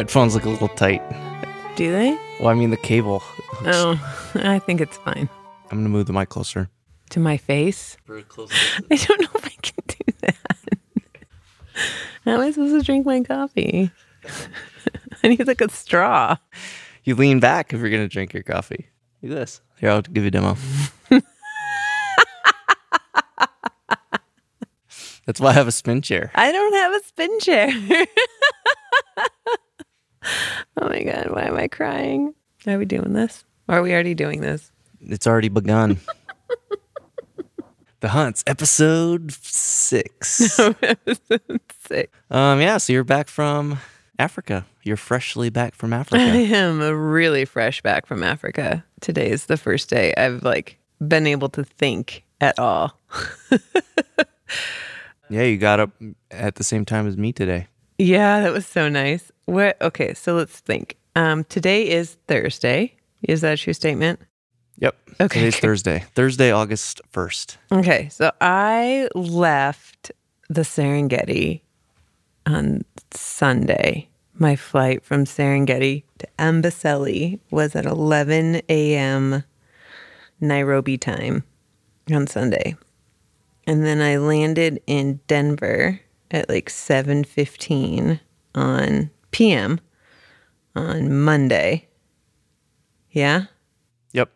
headphones look a little tight. Do they? Well, I mean the cable. Oh, I think it's fine. I'm gonna move the mic closer. To my face? Very close. I don't know if I can do that. How am I supposed to drink my coffee? I need like a straw. You lean back if you're gonna drink your coffee. Look at this. Here, I'll give you a demo. That's why I have a spin chair. I don't have a spin chair. Oh my God, why am I crying? Are we doing this? Are we already doing this? It's already begun. the Hunts, episode six. Sick. Um, yeah, so you're back from Africa. You're freshly back from Africa. I am really fresh back from Africa. Today is the first day I've like been able to think at all. yeah, you got up at the same time as me today. Yeah, that was so nice. What? Okay, so let's think. Um, today is Thursday. Is that a true statement? Yep. Okay, Today's. Thursday. Thursday, August 1st. Okay, so I left the Serengeti on Sunday. My flight from Serengeti to Amboseli was at 11 a.m. Nairobi time on Sunday. And then I landed in Denver at like 7:15 on PM on Monday. Yeah? Yep.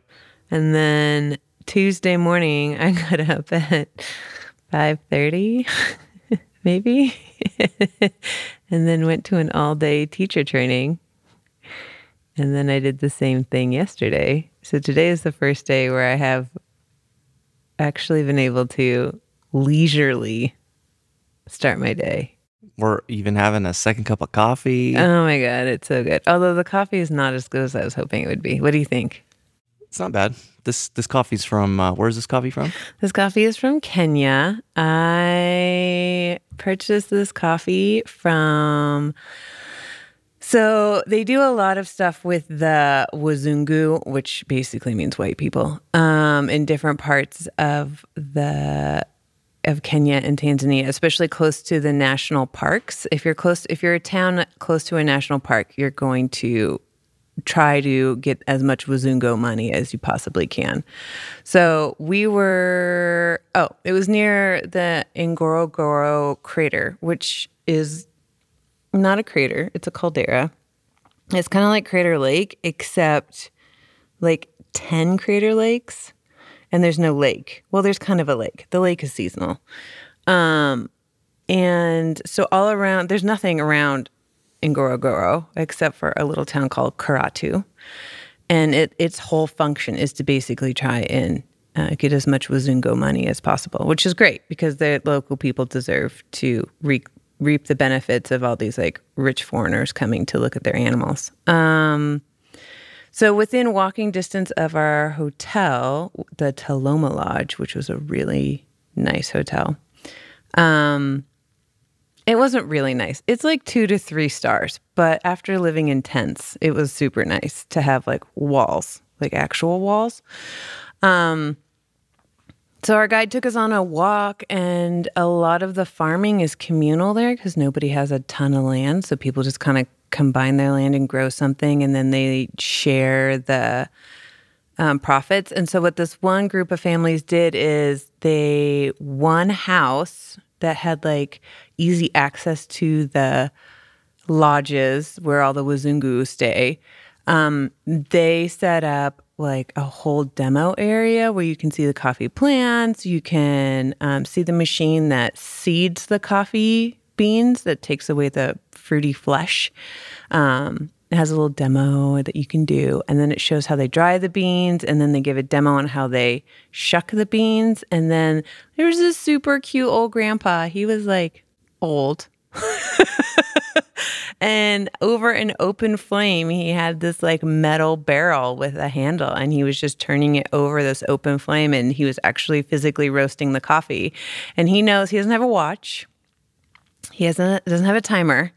And then Tuesday morning, I got up at five thirty, maybe, and then went to an all-day teacher training. And then I did the same thing yesterday. So today is the first day where I have actually been able to leisurely start my day. We're even having a second cup of coffee. Oh my god, it's so good. Although the coffee is not as good as I was hoping it would be. What do you think? It's not bad. This this coffee's from uh, where's this coffee from? This coffee is from Kenya. I purchased this coffee from. So they do a lot of stuff with the Wazungu, which basically means white people, um, in different parts of the of Kenya and Tanzania, especially close to the national parks. If you're close, if you're a town close to a national park, you're going to try to get as much Wazungu money as you possibly can. So we were, oh, it was near the Ngorongoro crater, which is not a crater, it's a caldera. It's kind of like Crater Lake, except like 10 crater lakes, and there's no lake. Well, there's kind of a lake. The lake is seasonal. Um, and so all around, there's nothing around Ngorongoro except for a little town called Karatu. And it, its whole function is to basically try and uh, get as much Wazungu money as possible, which is great because the local people deserve to reap, reap the benefits of all these like rich foreigners coming to look at their animals. Um, so within walking distance of our hotel, the Tloma Lodge, which was a really nice hotel, um, it wasn't really nice. It's like two to three stars, but after living in tents, it was super nice to have like walls, like actual walls. Um, so our guide took us on a walk, and a lot of the farming is communal there because nobody has a ton of land. So people just kind of combine their land and grow something, and then they share the um, profits. And so what this one group of families did is they one house that had like easy access to the lodges where all the Wazungu stay. Um, they set up like a whole demo area where you can see the coffee plants. You can um, see the machine that seeds the coffee beans that takes away the fruity flesh. Um, it has a little demo that you can do, and then it shows how they dry the beans, and then they give a demo on how they shuck the beans. And then there's this super cute old grandpa. He was like old. and over an open flame, he had this like metal barrel with a handle, and he was just turning it over this open flame, and he was actually physically roasting the coffee. And he knows he doesn't have a watch, he hasn't doesn't have a timer.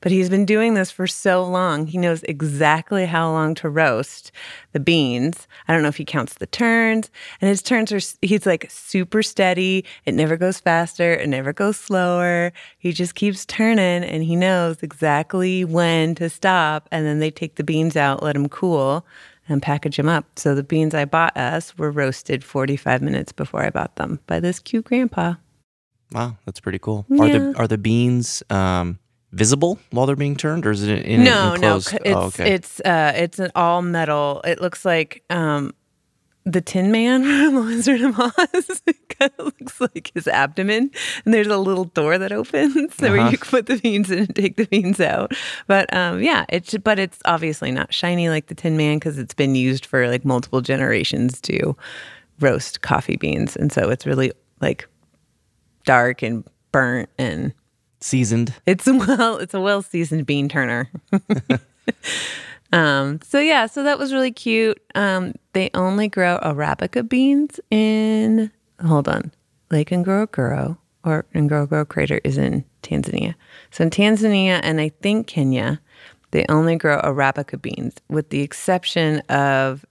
But he's been doing this for so long. He knows exactly how long to roast the beans. I don't know if he counts the turns, and his turns are, he's like super steady. It never goes faster, it never goes slower. He just keeps turning, and he knows exactly when to stop. And then they take the beans out, let them cool and package them up. So the beans I bought us were roasted 45 minutes before I bought them by this cute grandpa. Wow, that's pretty cool. Are the are the beans um, visible while they're being turned, or is it in no, an no? It's oh, okay. it's uh, it's an all metal. It looks like um, the Tin Man from Wizard of Oz. it kind of looks like his abdomen, and there's a little door that opens so where Uh-huh. you can put the beans in and take the beans out. But um, yeah, it's but it's obviously not shiny like the Tin Man because it's been used for like multiple generations to roast coffee beans, and so it's really like dark and burnt and Seasoned. it's well, it's a well seasoned bean turner. um, so yeah, so that was really cute. Um, they only grow Arabica beans in hold on, Lake Ngorongoro or Ngorongoro Crater is in Tanzania. So in Tanzania and I think Kenya, they only grow Arabica beans, with the exception of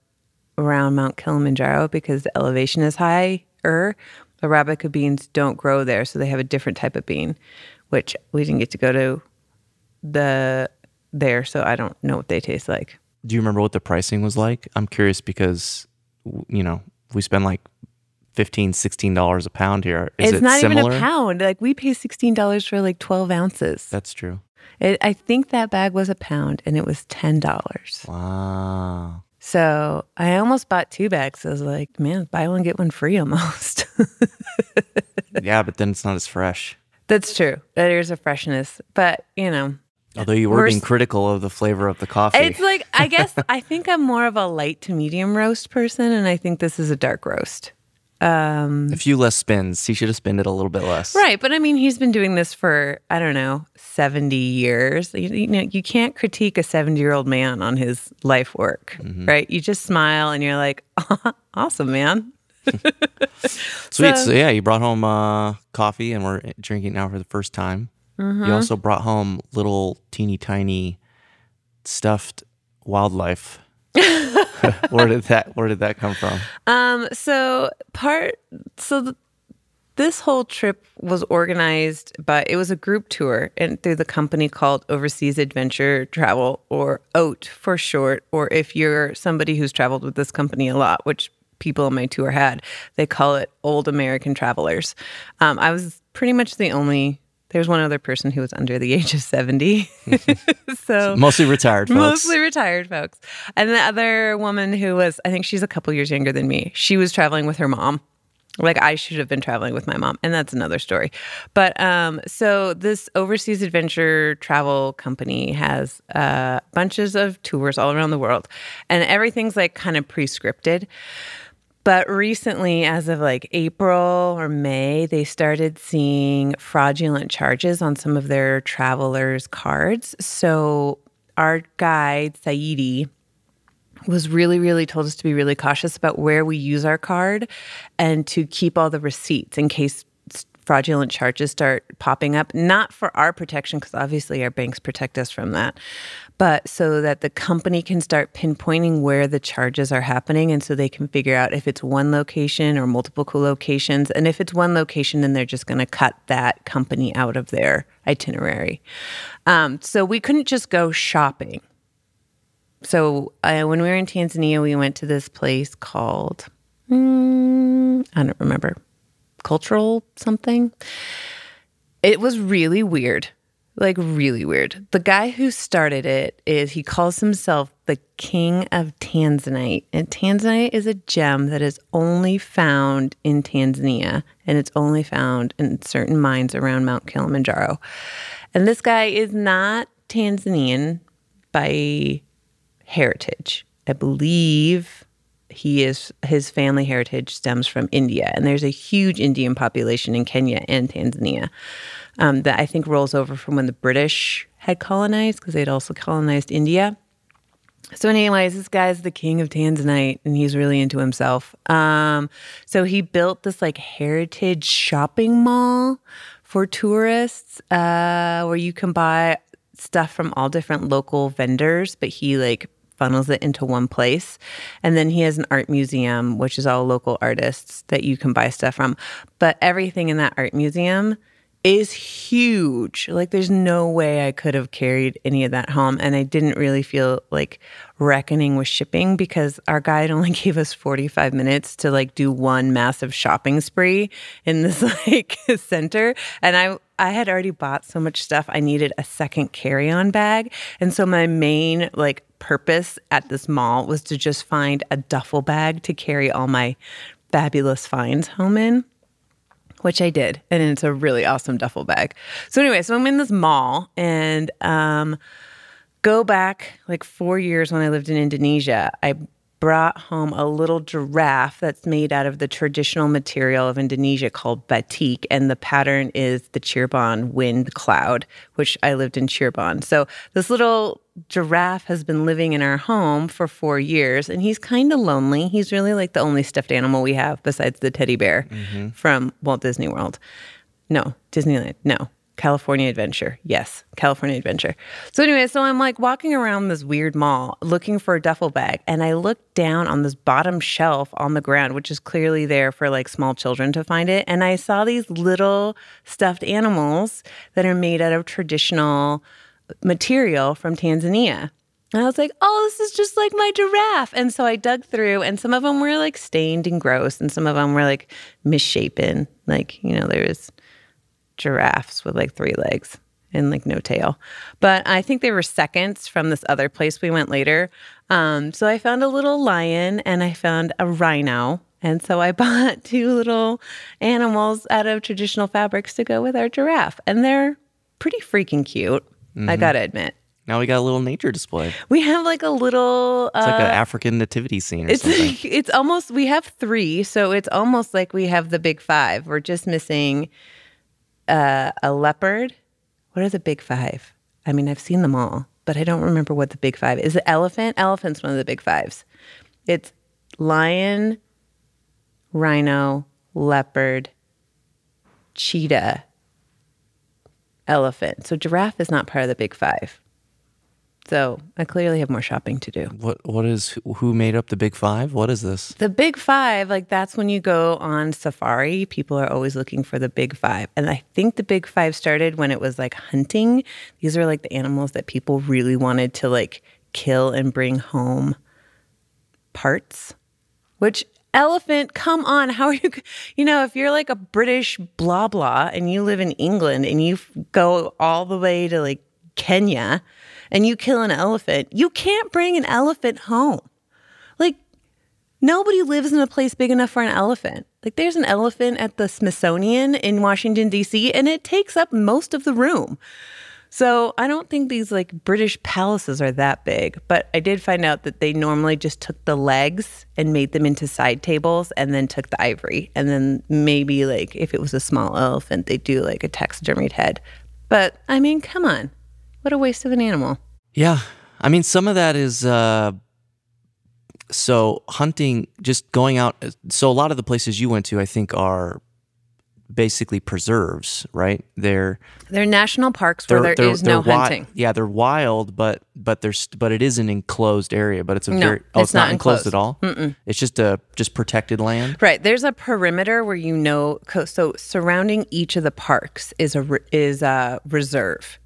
around Mount Kilimanjaro because the elevation is higher. Arabica beans don't grow there, so they have a different type of bean, which we didn't get to go to the there, so I don't know what they taste like. Do you remember what the pricing was like? I'm curious because you know we spend like 15 16 dollars a pound here. Is it's it not similar? even a pound. Like we pay sixteen dollars for like twelve ounces. That's true. It, I think that bag was a pound, and it was ten dollars. Wow. So I almost bought two bags. I was like, man, buy one get one free almost. yeah, but then it's not as fresh. That's true. There's a freshness, but you know, Although you were We're being critical of the flavor of the coffee. it's like I guess I think I'm more of a light to medium roast person, and I think this is a dark roast. A few less spins. He should have spent it a little bit less. Right, but I mean, he's been doing this for I don't know seventy years. You, you know, you can't critique a seventy-year-old man on his life work, right? You just smile and you're like, "Awesome, man." Sweet. So- So, yeah, you brought home uh, coffee, and we're drinking now for the first time. Mm-hmm. You also brought home little teeny tiny stuffed wildlife. Where did that Where did that come from? Um, so part so th- this whole trip was organized by it was a group tour and through the company called Overseas Adventure Travel or OAT for short, or if you're somebody who's traveled with this company a lot, which people on my tour had, they call it Old American Travelers. Um, I was pretty much the only. There's one other person who was under the age of 70. so Mostly retired folks. Mostly retired folks. And the other woman who was, I think she's a couple years younger than me, she was traveling with her mom. Like I should have been traveling with my mom, and that's another story. But um, so this overseas adventure travel company has uh, bunches of tours all around the world, and everything's like kind of pre-scripted. But recently, as of like April or May, they started seeing fraudulent charges on some of their travelers' cards. So our guide, Saidi, was really, really told us to be really cautious about where we use our card and to keep all the receipts in case fraudulent charges start popping up. Not for our protection, because obviously our banks protect us from that, but so that the company can start pinpointing where the charges are happening. And so they can figure out if it's one location or multiple locations. And if it's one location, then they're just going to cut that company out of their itinerary. Um, so we couldn't just go shopping so uh, when we were in Tanzania, we went to this place called mm, I don't remember cultural something. It was really weird, like really weird. The guy who started it is he calls himself the king of Tanzanite, and Tanzanite is a gem that is only found in Tanzania, and it's only found in certain mines around Mount Kilimanjaro. And this guy is not Tanzanian by heritage. I believe he is his family heritage stems from India, and there's a huge Indian population in Kenya and Tanzania um, that I think rolls over from when the British had colonized because they'd also colonized India. So, anyways, this guy's the king of Tanzanite, and he's really into himself. Um, so he built this like heritage shopping mall for tourists, uh, where you can buy stuff from all different local vendors, but he like funnels it into one place. And then he has an art museum, which is all local artists that you can buy stuff from. But everything in that art museum is huge. Like there's no way I could have carried any of that home. And I didn't really feel like reckoning with shipping because our guide only gave us 45 minutes to like do one massive shopping spree in this like center. And I I had already bought so much stuff I needed a second carry-on bag. And so my main like purpose at this mall was to just find a duffel bag to carry all my fabulous finds home in which I did. And it's a really awesome duffel bag. So, anyway, so I'm in this mall and um, go back like four years when I lived in Indonesia. I brought home a little giraffe that's made out of the traditional material of Indonesia called batik. And the pattern is the Cirebon wind cloud, which I lived in Cirebon. So this little giraffe has been living in our home for four years and he's kind of lonely. He's really like the only stuffed animal we have besides the teddy bear mm-hmm. from Walt Disney World. No, Disneyland. No, California Adventure. Yes, California Adventure. So, anyway, so I'm like walking around this weird mall looking for a duffel bag, and I look down on this bottom shelf on the ground, which is clearly there for like small children to find it. And I saw these little stuffed animals that are made out of traditional material from Tanzania. And I was like, oh, this is just like my giraffe. And so I dug through, and some of them were like stained and gross, and some of them were like misshapen. Like, you know, there was giraffes with like three legs and like no tail. But I think they were seconds from this other place we went later. Um, so I found a little lion and I found a rhino. And so I bought two little animals out of traditional fabrics to go with our giraffe. And they're pretty freaking cute, mm-hmm. I gotta admit. Now we got a little nature display. We have like a little. It's uh, like an African nativity scene or it's, something. It's almost, we have three. So it's almost like we have the big five. We're just missing uh, a leopard. What are the big five? I mean, I've seen them all, but I don't remember what the big five is. It elephant? Elephant's one of the big fives. It's lion, rhino, leopard, cheetah, elephant. So giraffe is not part of the big five. So I clearly have more shopping to do. What what is who made up the big five? What is this? The big five, like that's when you go on safari. People are always looking for the big five, and I think the big five started when it was like hunting. These are like the animals that people really wanted to like kill and bring home parts. Which elephant, come on, how are you? You know, if you're like a British blah blah and you live in England and you go all the way to like Kenya and you kill an elephant, you can't bring an elephant home. Like, nobody lives in a place big enough for an elephant. Like, there's an elephant at the Smithsonian in Washington, D.C., and it takes up most of the room. So I don't think these like British palaces are that big, but I did find out that they normally just took the legs and made them into side tables and then took the ivory. And then maybe like if it was a small elephant, they do like a taxidermied head. But I mean, come on. What a waste of an animal. Yeah. I mean, some of that is uh, so hunting, just going out. So, a lot of the places you went to, I think, are basically preserves, right? They're they're national parks where there is no wi- hunting. Yeah, they're wild, but but there's but it is an enclosed area. But it's a no, very oh, it's, it's not, not enclosed. enclosed, at all. Mm-mm. It's just a just protected land. Right. There's a perimeter where you know. So surrounding each of the parks is a is a reserve.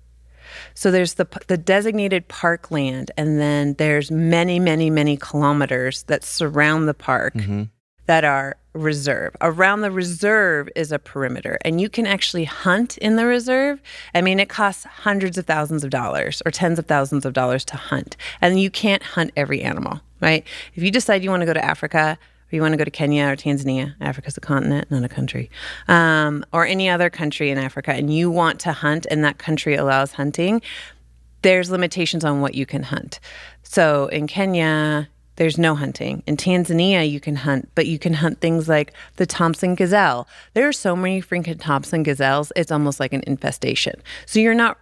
So there's the the designated park land, and then there's many, many, many kilometers that surround the park mm-hmm. that are reserve. Around the reserve is a perimeter, and you can actually hunt in the reserve. I mean, it costs hundreds of thousands of dollars or tens of thousands of dollars to hunt, and you can't hunt every animal, right? If you decide you want to go to Africa or you want to go to Kenya or Tanzania, Africa's a continent, not a country, um, or any other country in Africa, and you want to hunt and that country allows hunting, there's limitations on what you can hunt. So in Kenya, there's no hunting. In Tanzania, you can hunt, but you can hunt things like the Thompson gazelle. There are so many freaking Thompson gazelles, it's almost like an infestation. So you're not,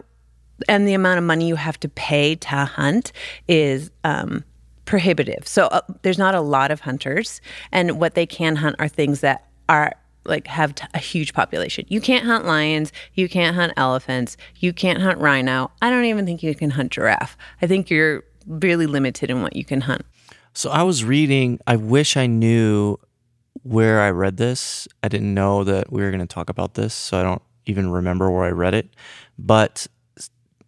and the amount of money you have to pay to hunt is, um, prohibitive. So uh, there's not a lot of hunters, and what they can hunt are things that are like have t- a huge population. You can't hunt lions, you can't hunt elephants, you can't hunt rhino. I don't even think you can hunt giraffe. I think you're really limited in what you can hunt. So I was reading, I wish I knew where I read this. I didn't know that we were going to talk about this, so I don't even remember where I read it. But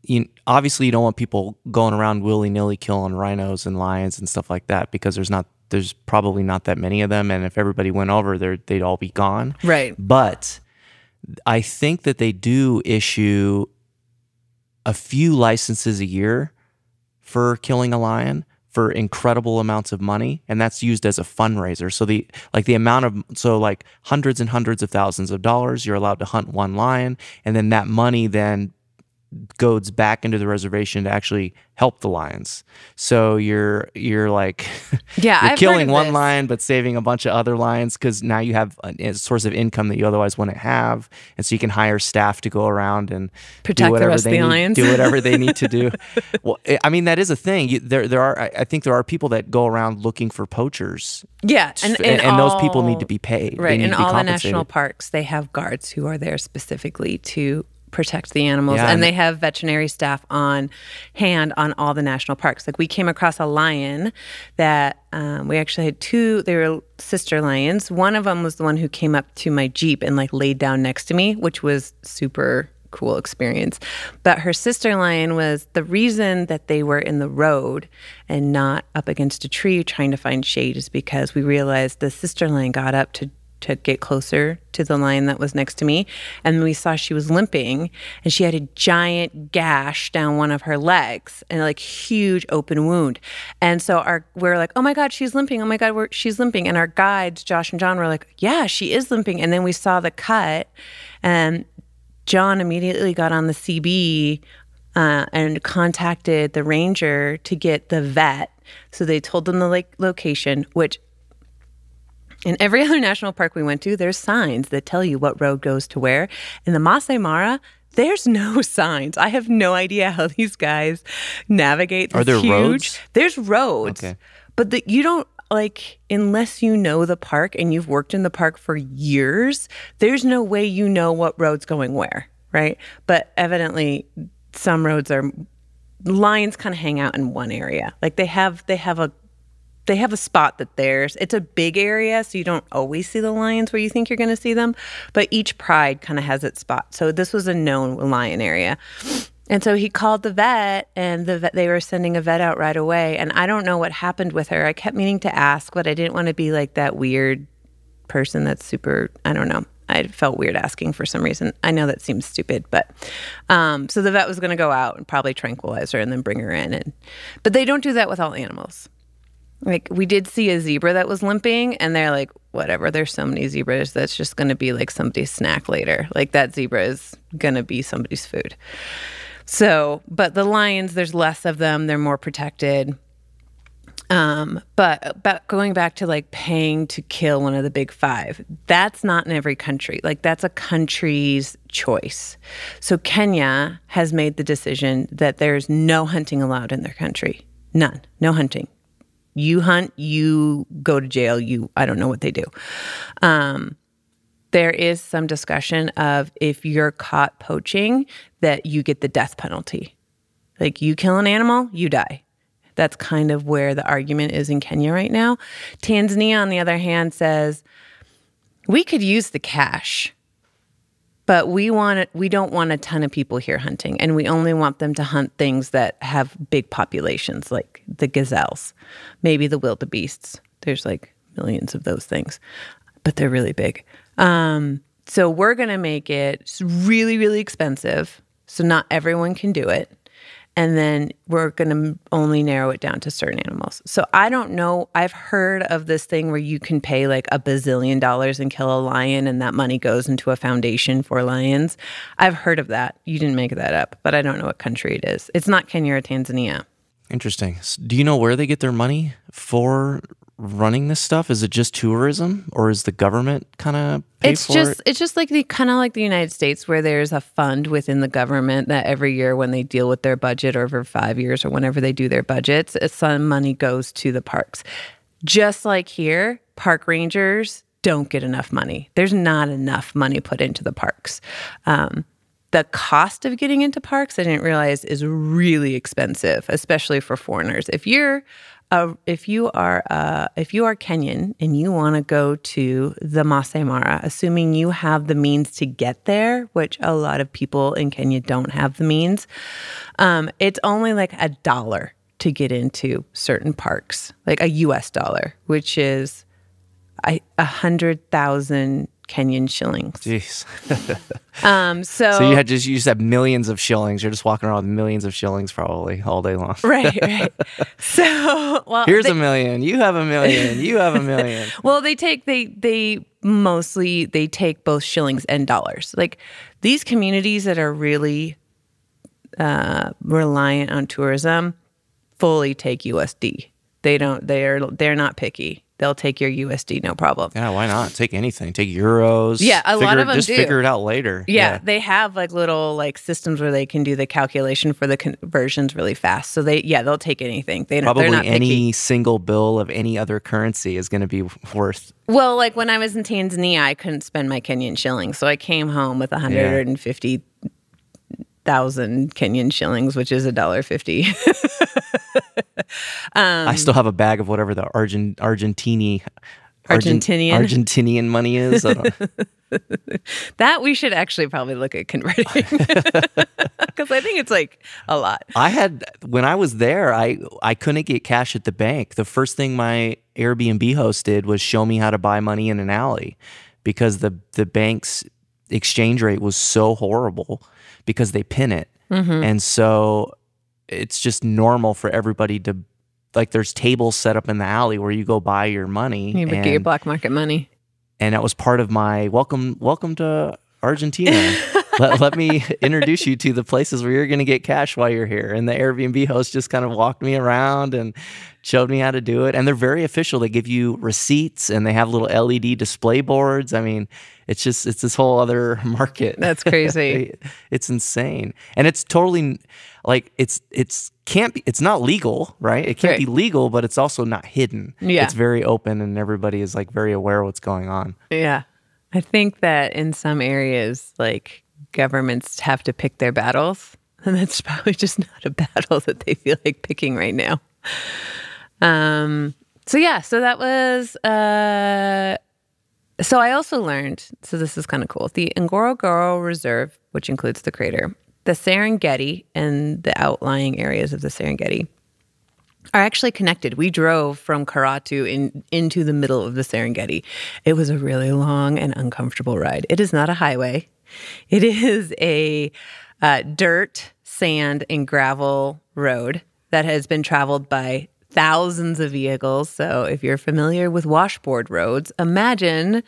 you, obviously, you don't want people going around willy nilly killing rhinos and lions and stuff like that because there's not there's probably not that many of them, and if everybody went over there, they'd all be gone. Right. But I think that they do issue a few licenses a year for killing a lion for incredible amounts of money and that's used as a fundraiser. So the like the amount of so like hundreds and hundreds of thousands of dollars you're allowed to hunt one lion and then that money then goes back into the reservation to actually help the lions. So you're you're like yeah, you're I've killing one this. lion but saving a bunch of other lions because now you have a, source of income that you otherwise wouldn't have, and so you can hire staff to go around and protect do whatever the rest of the need, lions. do whatever they need to do. well, eh, I mean that is a thing. You, there there are I think there are people that go around looking for poachers. Yeah, and and, and those people need to be paid. Right, in all the national parks, they have guards who are there specifically to protect the animals yeah, and they have veterinary staff on hand on all the national parks. Like we came across a lion that um, we actually had two they were sister lions. One of them was the one who came up to my jeep and like laid down next to me which was super cool experience. But her sister lion was the reason that they were in the road and not up against a tree trying to find shade is because we realized the sister lion got up to to get closer to the lion that was next to me. And we saw she was limping and she had a giant gash down one of her legs and like huge open wound. And so our we're like, oh my God, she's limping. Oh my God, she's limping. And our guides, Josh and John, were like, yeah, she is limping. And then we saw the cut and John immediately got on the CB uh, and contacted the ranger to get the vet. So they told them the like location, which in every other national park we went to, there's signs that tell you what road goes to where. In the Masai Mara, there's no signs. I have no idea how these guys navigate. Are there huge, roads? There's roads, okay. but the, you don't like unless you know the park and you've worked in the park for years. There's no way you know what road's going where, right? But evidently, some roads are lions kind of hang out in one area. Like they have they have a they have a spot that theirs. it's a big area so you don't always see the lions where you think you're going to see them but each pride kind of has its spot so this was a known lion area and so he called the vet and the vet, they were sending a vet out right away and i don't know what happened with her i kept meaning to ask but i didn't want to be like that weird person that's super i don't know I felt weird asking for some reason. I know that seems stupid, but um, so the vet was going to go out and probably tranquilize her and then bring her in. And but they don't do that with all animals. Like we did see a zebra that was limping, and they're like, whatever. There's so many zebras that's just going to be like somebody's snack later. Like that zebra is going to be somebody's food. So, but the lions, there's less of them. They're more protected. Um, but but going back to like paying to kill one of the big five, that's not in every country. Like that's a country's choice. So Kenya has made the decision that there's no hunting allowed in their country. None. No hunting you hunt, you go to jail, you, I don't know what they do. Um, there is some discussion of if you're caught poaching, that you get the death penalty. Like you kill an animal, you die. That's kind of where the argument is in Kenya right now. Tanzania, on the other hand, says we could use the cash but we want we don't want a ton of people here hunting and we only want them to hunt things that have big populations like the gazelles maybe the wildebeests. There's like millions of those things but they're really big. Um, so we're going to make it really really expensive so not everyone can do it and then we're going to only narrow it down to certain animals. So I don't know. I've heard of this thing where you can pay like a bazillion dollars and kill a lion, and that money goes into a foundation for lions. I've heard of that. You didn't make that up, but I don't know what country it is. It's not Kenya or Tanzania. Interesting. Do you know where they get their money for running this stuff? Is it just tourism, or is the government kind of it's just it? it's just like the kind of like the United States where there's a fund within the government that every year when they deal with their budget over five years or whenever they do their budgets, some money goes to the parks. Just like here, park rangers don't get enough money. There's not enough money put into the parks. Um, the cost of getting into parks, I didn't realize, is really expensive, especially for foreigners. If you're if you are uh, if you are Kenyan and you want to go to the Masai Mara, assuming you have the means to get there, which a lot of people in Kenya don't have the means, um, it's only like a dollar to get into certain parks, like a U.S. dollar, which is a hundred thousand Kenyan shillings. Jeez. Um, so, So you had just you just have millions of shillings. You're just walking around with millions of shillings probably all day long. right, right. So, well, Here's they- a million. You have a million. You have a million. Well, they take they they mostly they take both shillings and dollars. Like these communities that are really uh, reliant on tourism fully take USD. They don't. They're they're not picky. They'll take your USD, no problem. Yeah, why not? Take anything. Take euros. Yeah, a lot of them just do. figure it out later. Yeah, they have like little like systems where they can do the calculation for the conversions really fast. So they yeah they'll take anything. They Probably any picky. single bill of any other currency is going to be worth. Well, like when I was in Tanzania, I couldn't spend my Kenyan shillings, so I came home with 150 thousand Kenyan shillings, which is a dollar fifty. I still have a bag of whatever the Argent Argentini. Argent- Argentinian? Argentinian money is. That we should actually probably look at converting because I think it's like a lot. I had when I was there, I I couldn't get cash at the bank. The first thing my Airbnb host did was show me how to buy money in an alley because the the bank's exchange rate was so horrible because they pin it. Mm-hmm. And so it's just normal for everybody to like there's tables set up in the alley where you go buy your money. You and, get your black market money. and that was part of my welcome welcome to Argentina. let, let me introduce you to the places where you're going to get cash while you're here. And the Airbnb host just kind of walked me around and showed me how to do it. And they're very official. They give you receipts and they have little LED display boards. I mean, it's just it's this whole other market. That's crazy. it's insane. And it's totally like it's it's can't be it's not legal, right? It can't Right. be legal, but it's also not hidden. Yeah. It's very open and everybody is like very aware of what's going on. Yeah. I think that in some areas, like governments have to pick their battles. And that's probably just not a battle that they feel like picking right now. Um, so yeah, so that was uh so I also learned, so this is kind of cool. The Ngorongoro Reserve, which includes the crater, the Serengeti and the outlying areas of the Serengeti are actually connected. We drove from Karatu in into the middle of the Serengeti. It was a really long and uncomfortable ride. It is not a highway. It is a uh, dirt, sand, and gravel road that has been traveled by thousands of vehicles. So, if you're familiar with washboard roads, imagine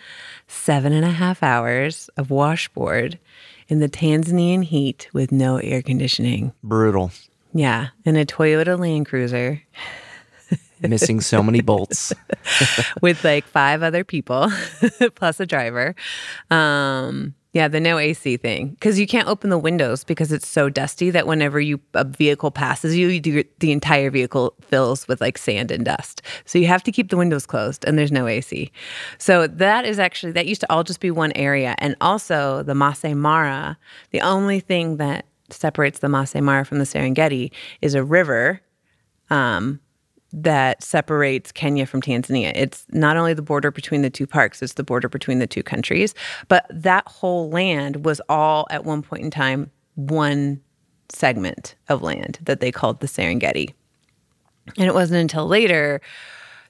seven and a half hours of washboard in the Tanzanian heat with no air conditioning. Brutal. Yeah, in a Toyota Land Cruiser Missing so many bolts. with like five other people plus a driver. Um, yeah, the no AC thing because you can't open the windows because it's so dusty that whenever you a vehicle passes you, you do, the entire vehicle fills with like sand and dust. So you have to keep the windows closed, and there's no AC. So that is actually that used to all just be one area, and also the Masai Mara. The only thing that separates the Masai Mara from the Serengeti is a river um, that separates Kenya from Tanzania. It's not only the border between the two parks, it's the border between the two countries. But that whole land was all at one point in time one segment of land that they called the Serengeti. And it wasn't until later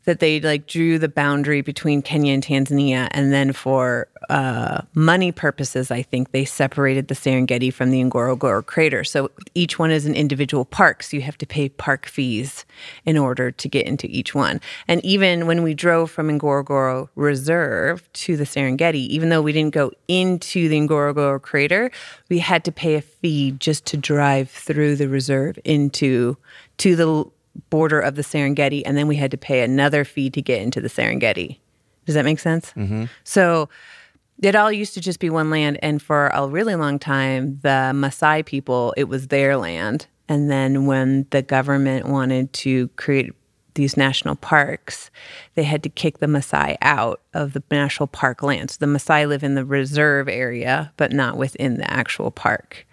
that they like drew the boundary between Kenya and Tanzania, and then for uh, money purposes, I think they separated the Serengeti from the Ngorongoro crater. So each one is an individual park, so you have to pay park fees in order to get into each one. And even when we drove from Ngorongoro Reserve to the Serengeti, even though we didn't go into the Ngorongoro crater, we had to pay a fee just to drive through the reserve into to the border of the Serengeti, and then we had to pay another fee to get into the Serengeti. Does that make sense? Mm-hmm. So it all used to just be one land, and for a really long time, the Maasai people, it was their land. And then when the government wanted to create these national parks, they had to kick the Maasai out of the national park lands. The Maasai live in the reserve area, but not within the actual park,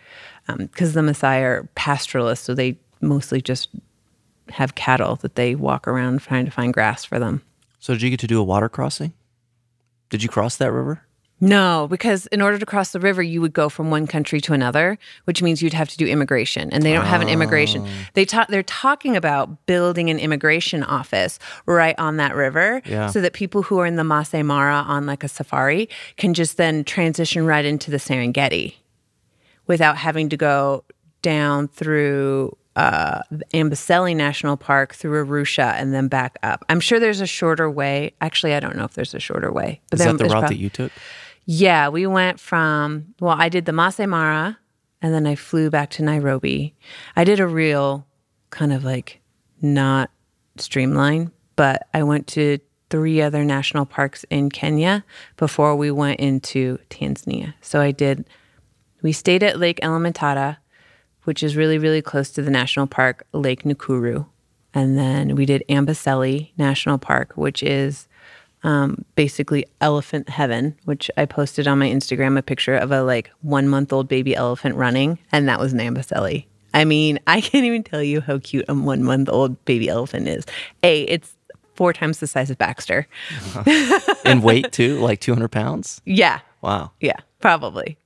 because um, the Maasai are pastoralists, so they mostly just have cattle that they walk around trying to find grass for them. So did you get to do a water crossing? Did you cross that river? No, because in order to cross the river, you would go from one country to another, which means you'd have to do immigration, and they don't have an immigration. Oh. They ta- they're talking about building an immigration office right on that river, Yeah. so that people who are in the Masai Mara on like a safari can just then transition right into the Serengeti, without having to go down through uh, Amboseli National Park through Arusha and then back up. I'm sure there's a shorter way. Actually, I don't know if there's a shorter way. But Is that the route prob- that you took? yeah, we went from, well, I did the Masai Mara and then I flew back to Nairobi. I did a real kind of like not streamline, but I went to three other national parks in Kenya before we went into Tanzania. So I did, we stayed at Lake Elementaita, which is really, really close to the national park, Lake Nakuru. And then we did Amboseli National Park, which is um, basically elephant heaven, which I posted on my Instagram a picture of a like one month old baby elephant running, and that was an Amboseli. I mean, I can't even tell you how cute a one month old baby elephant is. A, it's four times the size of Baxter. and weight too, like 200 pounds? Yeah, Wow. yeah, probably.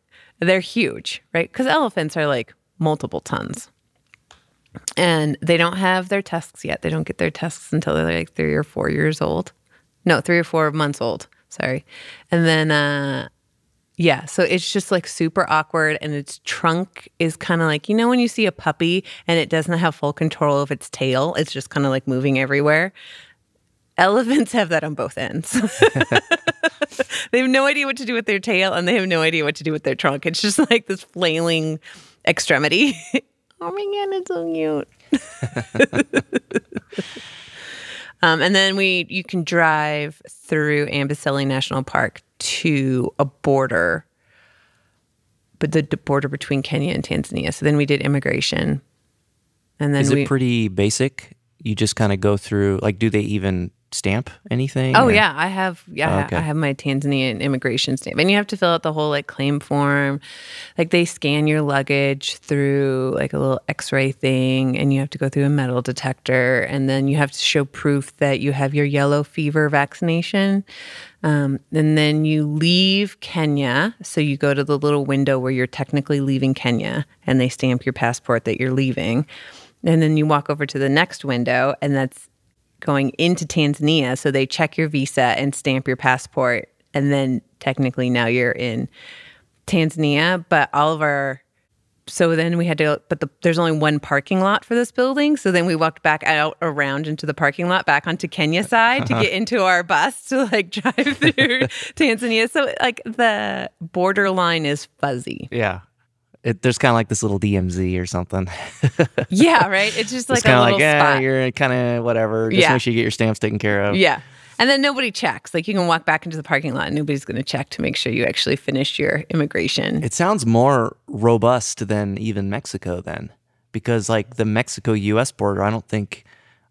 They're huge, right? Because elephants are like multiple tons. And they don't have their tusks yet. They don't get their tusks until they're like three or four years old. No, three or four months old. Sorry. And then, uh, yeah, so it's just like super awkward, and its trunk is kind of like you know when you see a puppy and it doesn't have full control of its tail, it's just kind of like moving everywhere. Elephants have that on both ends. they have no idea what to do with their tail, and they have no idea what to do with their trunk. It's just like this flailing extremity. oh my god, it's so cute. Um, and then we you can drive through Amboseli National Park to a border, but the, the border between Kenya and Tanzania. So then we did immigration, and then Is we. it pretty basic? You just kind of go through, like, do they even stamp anything? Oh or- yeah, I have yeah, Oh, okay. I have my Tanzanian immigration stamp. And you have to fill out the whole like claim form. Like they scan your luggage through like a little x-ray thing and you have to go through a metal detector and then you have to show proof that you have your yellow fever vaccination. Um, and then you leave Kenya. So you go to the little window where you're technically leaving Kenya and they stamp your passport that you're leaving. And then you walk over to the next window and that's going into Tanzania. So they check your visa and stamp your passport. And then technically now you're in Tanzania. But all of our, so then we had to, but the, there's only one parking lot for this building. So then we walked back out around into the parking lot back onto Kenya side to get into our bus to like drive through Tanzania. So like the borderline is fuzzy. Yeah. It, there's kind of like this little DMZ or something. Yeah, right? It's just like it's a of little like, yeah, spot. you're kind of whatever. Just Yeah. make sure you get your stamps taken care of. Yeah. And then nobody checks. Like you can walk back into the parking lot and nobody's going to check to make sure you actually finished your immigration. It sounds more robust than even Mexico then, because like the Mexico U.S. border, I don't think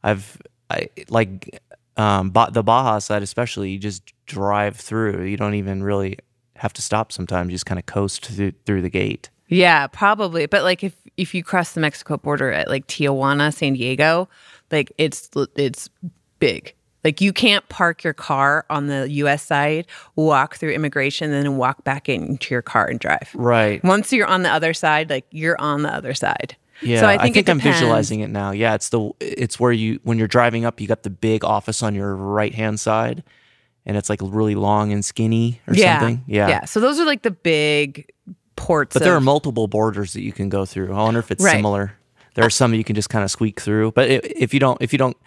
I've I like um, ba- the Baja side especially. You just drive through. You don't even really have to stop. Sometimes you just kind of coast through, through the gate. Yeah, probably. But like if if you cross the Mexico border at like Tijuana, San Diego, like it's it's big. Like you can't park your car on the US side, walk through immigration, then walk back into your car and drive. Right. Once you're on the other side, like you're on the other side. Yeah, so I think, it I'm depends. visualizing it now. Yeah, it's the it's where you when you're driving up, you got the big office on your right hand side, and it's like really long and skinny or yeah. something. Yeah, Yeah. So those are like the big ports. But there are multiple borders that you can go through. I wonder if it's Right. similar. There are some you can just kind of squeak through. But if you don't, if you don't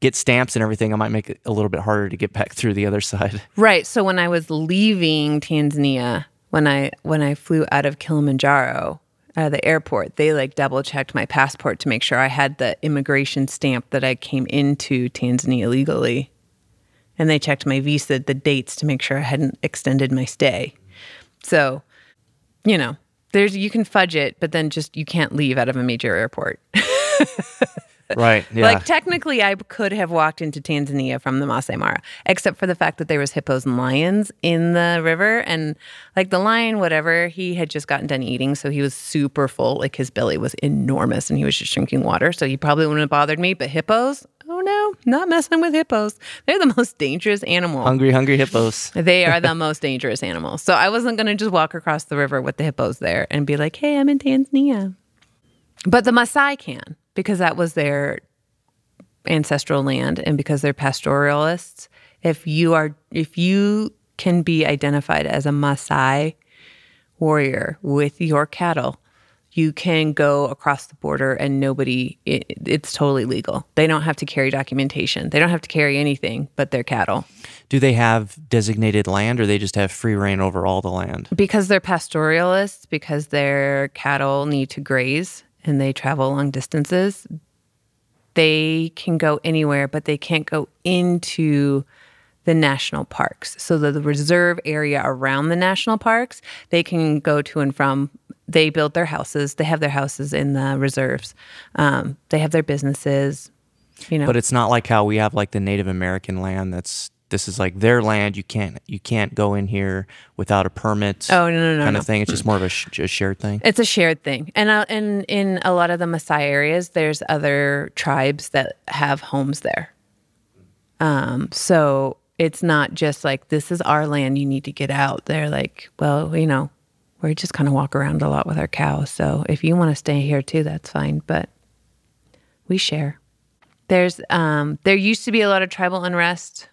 get stamps and everything, I might make it a little bit harder to get back through the other side. Right. So when I was leaving Tanzania, when I when I flew out of Kilimanjaro out of the airport, they like double checked my passport to make sure I had the immigration stamp that I came into Tanzania legally. And they checked my visa, the dates to make sure I hadn't extended my stay. So, you know, there's you can fudge it, but then just you can't leave out of a major airport. Right. Yeah. Like technically, I could have walked into Tanzania from the Masai Mara, except for the fact that there was hippos and lions in the river, and like the lion, whatever, he had just gotten done eating, so he was super full. Like his belly was enormous, and he was just drinking water, so he probably wouldn't have bothered me. But hippos, not messing with hippos. They're the most dangerous animal. hungry, hungry hippos. They are the most dangerous animal. So I wasn't going to just walk across the river with the hippos there and be like, hey, I'm in Tanzania. But the Maasai can because that was their ancestral land and because they're pastoralists. If you are, if you can be identified as a Maasai warrior with your cattle, you can go across the border and nobody, it, it's totally legal. They don't have to carry documentation. They don't have to carry anything but their cattle. Do they have designated land or they just have free reign over all the land? because they're pastoralists, because their cattle need to graze and they travel long distances, they can go anywhere, but they can't go into the national parks. So the, the reserve area around the national parks, they can go to and from. They build their houses. They have their houses in the reserves. Um, they have their businesses. You know, But it's not like how we have like the Native American land that's this is like their land. You can't you can't go in here without a permit. Oh, no, no, no, kind no. of thing. It's just more of a, sh- a shared thing. It's a shared thing, and uh, and in a lot of the Maasai areas, there's other tribes that have homes there. Um, so it's not just like this is our land. You need to get out. They're like, well, you know, we just kind of walk around a lot with our cows. So if you want to stay here too, that's fine. But we share. There's um, there used to be a lot of tribal unrest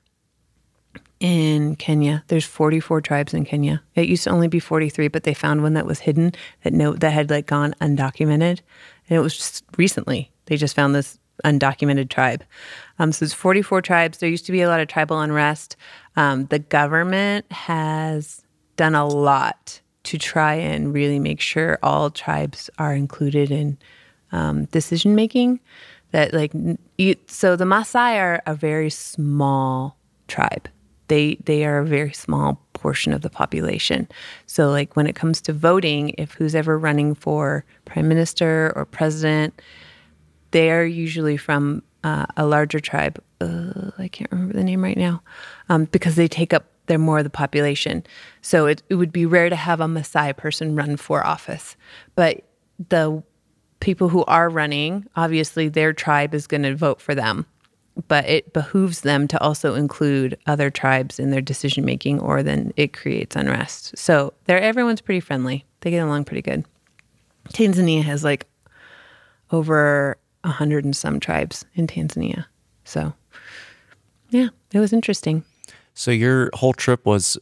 in Kenya. There's 44 tribes in Kenya. It used to only be 43, but they found one that was hidden that no that had like gone undocumented, and it was just recently they just found this undocumented tribe. Um, so it's 44 tribes. There used to be a lot of tribal unrest. Um, the government has done a lot to try and really make sure all tribes are included in um, decision making. That like you, so the Maasai are a very small tribe. They they are a very small portion of the population. So like when it comes to voting, if who's ever running for prime minister or president, they're usually from uh, a larger tribe. Uh, I can't remember the name right now, um, because they take up they're more of the population. So it, it would be rare to have a Maasai person run for office, but the people who are running, obviously their tribe is going to vote for them, but it behooves them to also include other tribes in their decision making, or then it creates unrest. So they're everyone's pretty friendly. They get along pretty good. Tanzania has like over a hundred and some tribes in Tanzania. So yeah, it was interesting. So your whole trip was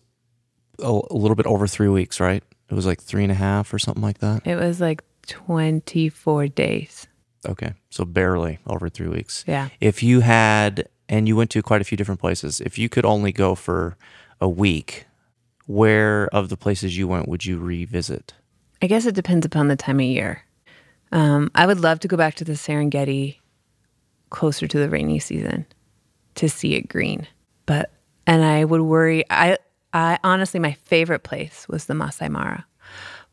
a, a little bit over three weeks, right? It was like three and a half or something like that. It was like 24 days. Okay, so barely over three weeks. Yeah. If you had, and you went to quite a few different places, if you could only go for a week, where of the places you went would you revisit? I guess it depends upon the time of year. Um, I would love to go back to the Serengeti closer to the rainy season to see it green. But and I would worry. I I honestly, my favorite place was the Masai Mara.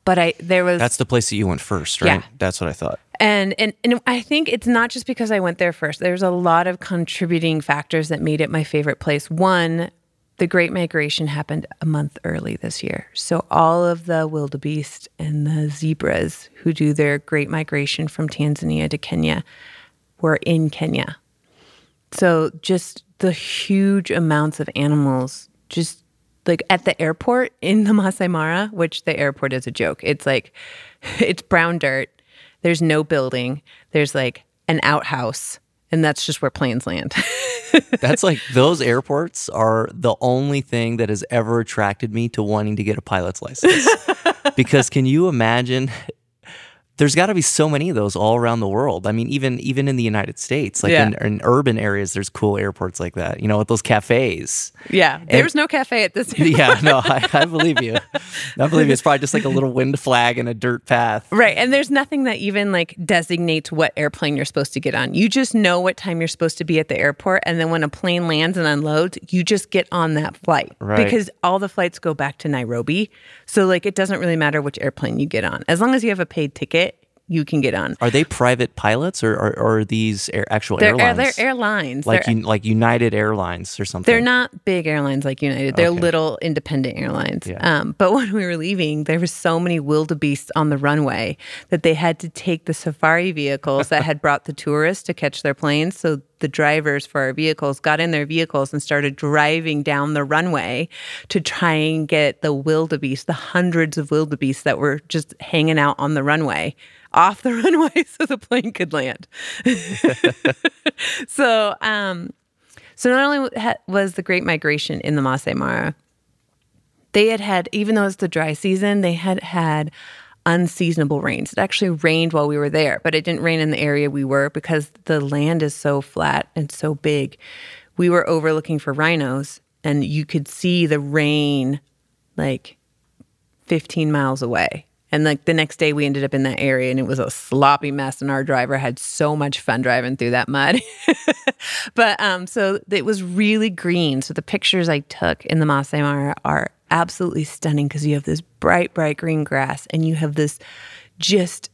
But I there was That's the place that you went first, right? Yeah. That's what I thought. and and and I think it's not just because I went there first. There's a lot of contributing factors that made it my favorite place. One, the Great Migration happened a month early this year. So all of the wildebeest and the zebras who do their Great Migration from Tanzania to Kenya were in Kenya. So just the huge amounts of animals just like at the airport in the Masai Mara, which the airport is a joke. It's like it's brown dirt. There's no building. There's like an outhouse, and that's just where planes land. That's like those airports are the only thing that has ever attracted me to wanting to get a pilot's license. because can you imagine? There's got to be so many of those all around the world. I mean, even even in the United States, like Yeah. in, in urban areas, there's cool airports like that. You know, with those cafes. yeah, there was no cafe at this. yeah, no, I, I believe you. I believe you. It's probably just like a little wind flag and a dirt path. Right. And there's nothing that even like designates what airplane you're supposed to get on. You just know what time you're supposed to be at the airport. And then when a plane lands and unloads, you just get on that flight. Right. Because all the flights go back to Nairobi. So like it doesn't really matter which airplane you get on. As long as you have a paid ticket, you can get on. Are they private pilots or, or, or are these air, actual They're, airlines? they're airlines. like they're, un, like United Airlines or something. they're not big airlines like United. They're Okay. little independent airlines. Yeah. Um, but when we were leaving, there were so many wildebeests on the runway that they had to take the safari vehicles that had brought the tourists to catch their planes. So the drivers for our vehicles got in their vehicles and started driving down the runway to try and get the wildebeest, the hundreds of wildebeest that were just hanging out on the runway, off the runway so the plane could land. so, um, so not only was the Great Migration in the Masai Mara, they had had, even though it's the dry season, they had had unseasonable rains. It actually rained while we were there, but it didn't rain in the area we were because the land is so flat and so big. We were overlooking for rhinos, and you could see the rain like 15 miles away. And like the next day, we ended up in that area and it was a sloppy mess. And our driver had so much fun driving through that mud. but um, so it was really green. So the pictures I took in the Masai Mara are absolutely stunning because you have this bright, bright green grass and you have this just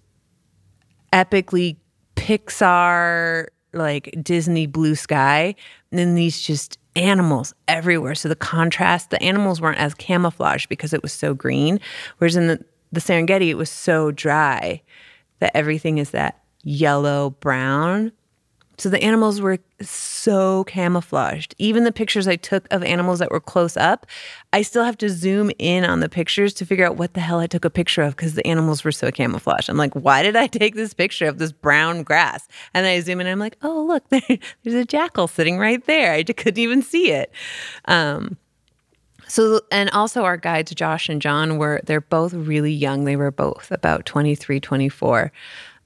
epically Pixar, like Disney blue sky, and then these just animals everywhere. So the contrast, the animals weren't as camouflaged because it was so green. Whereas in the, the Serengeti, it was so dry that everything is that yellow brown. So the animals were so camouflaged. Even the pictures I took of animals that were close up, I still have to zoom in on the pictures to figure out what the hell I took a picture of because the animals were so camouflaged. I'm like, why did I take this picture of this brown grass? And I zoom in and I'm like, oh, look, there, there's a jackal sitting right there. I couldn't even see it. Um, so, and also our guides, Josh and John, were, they're both really young. They were both about 23, 24,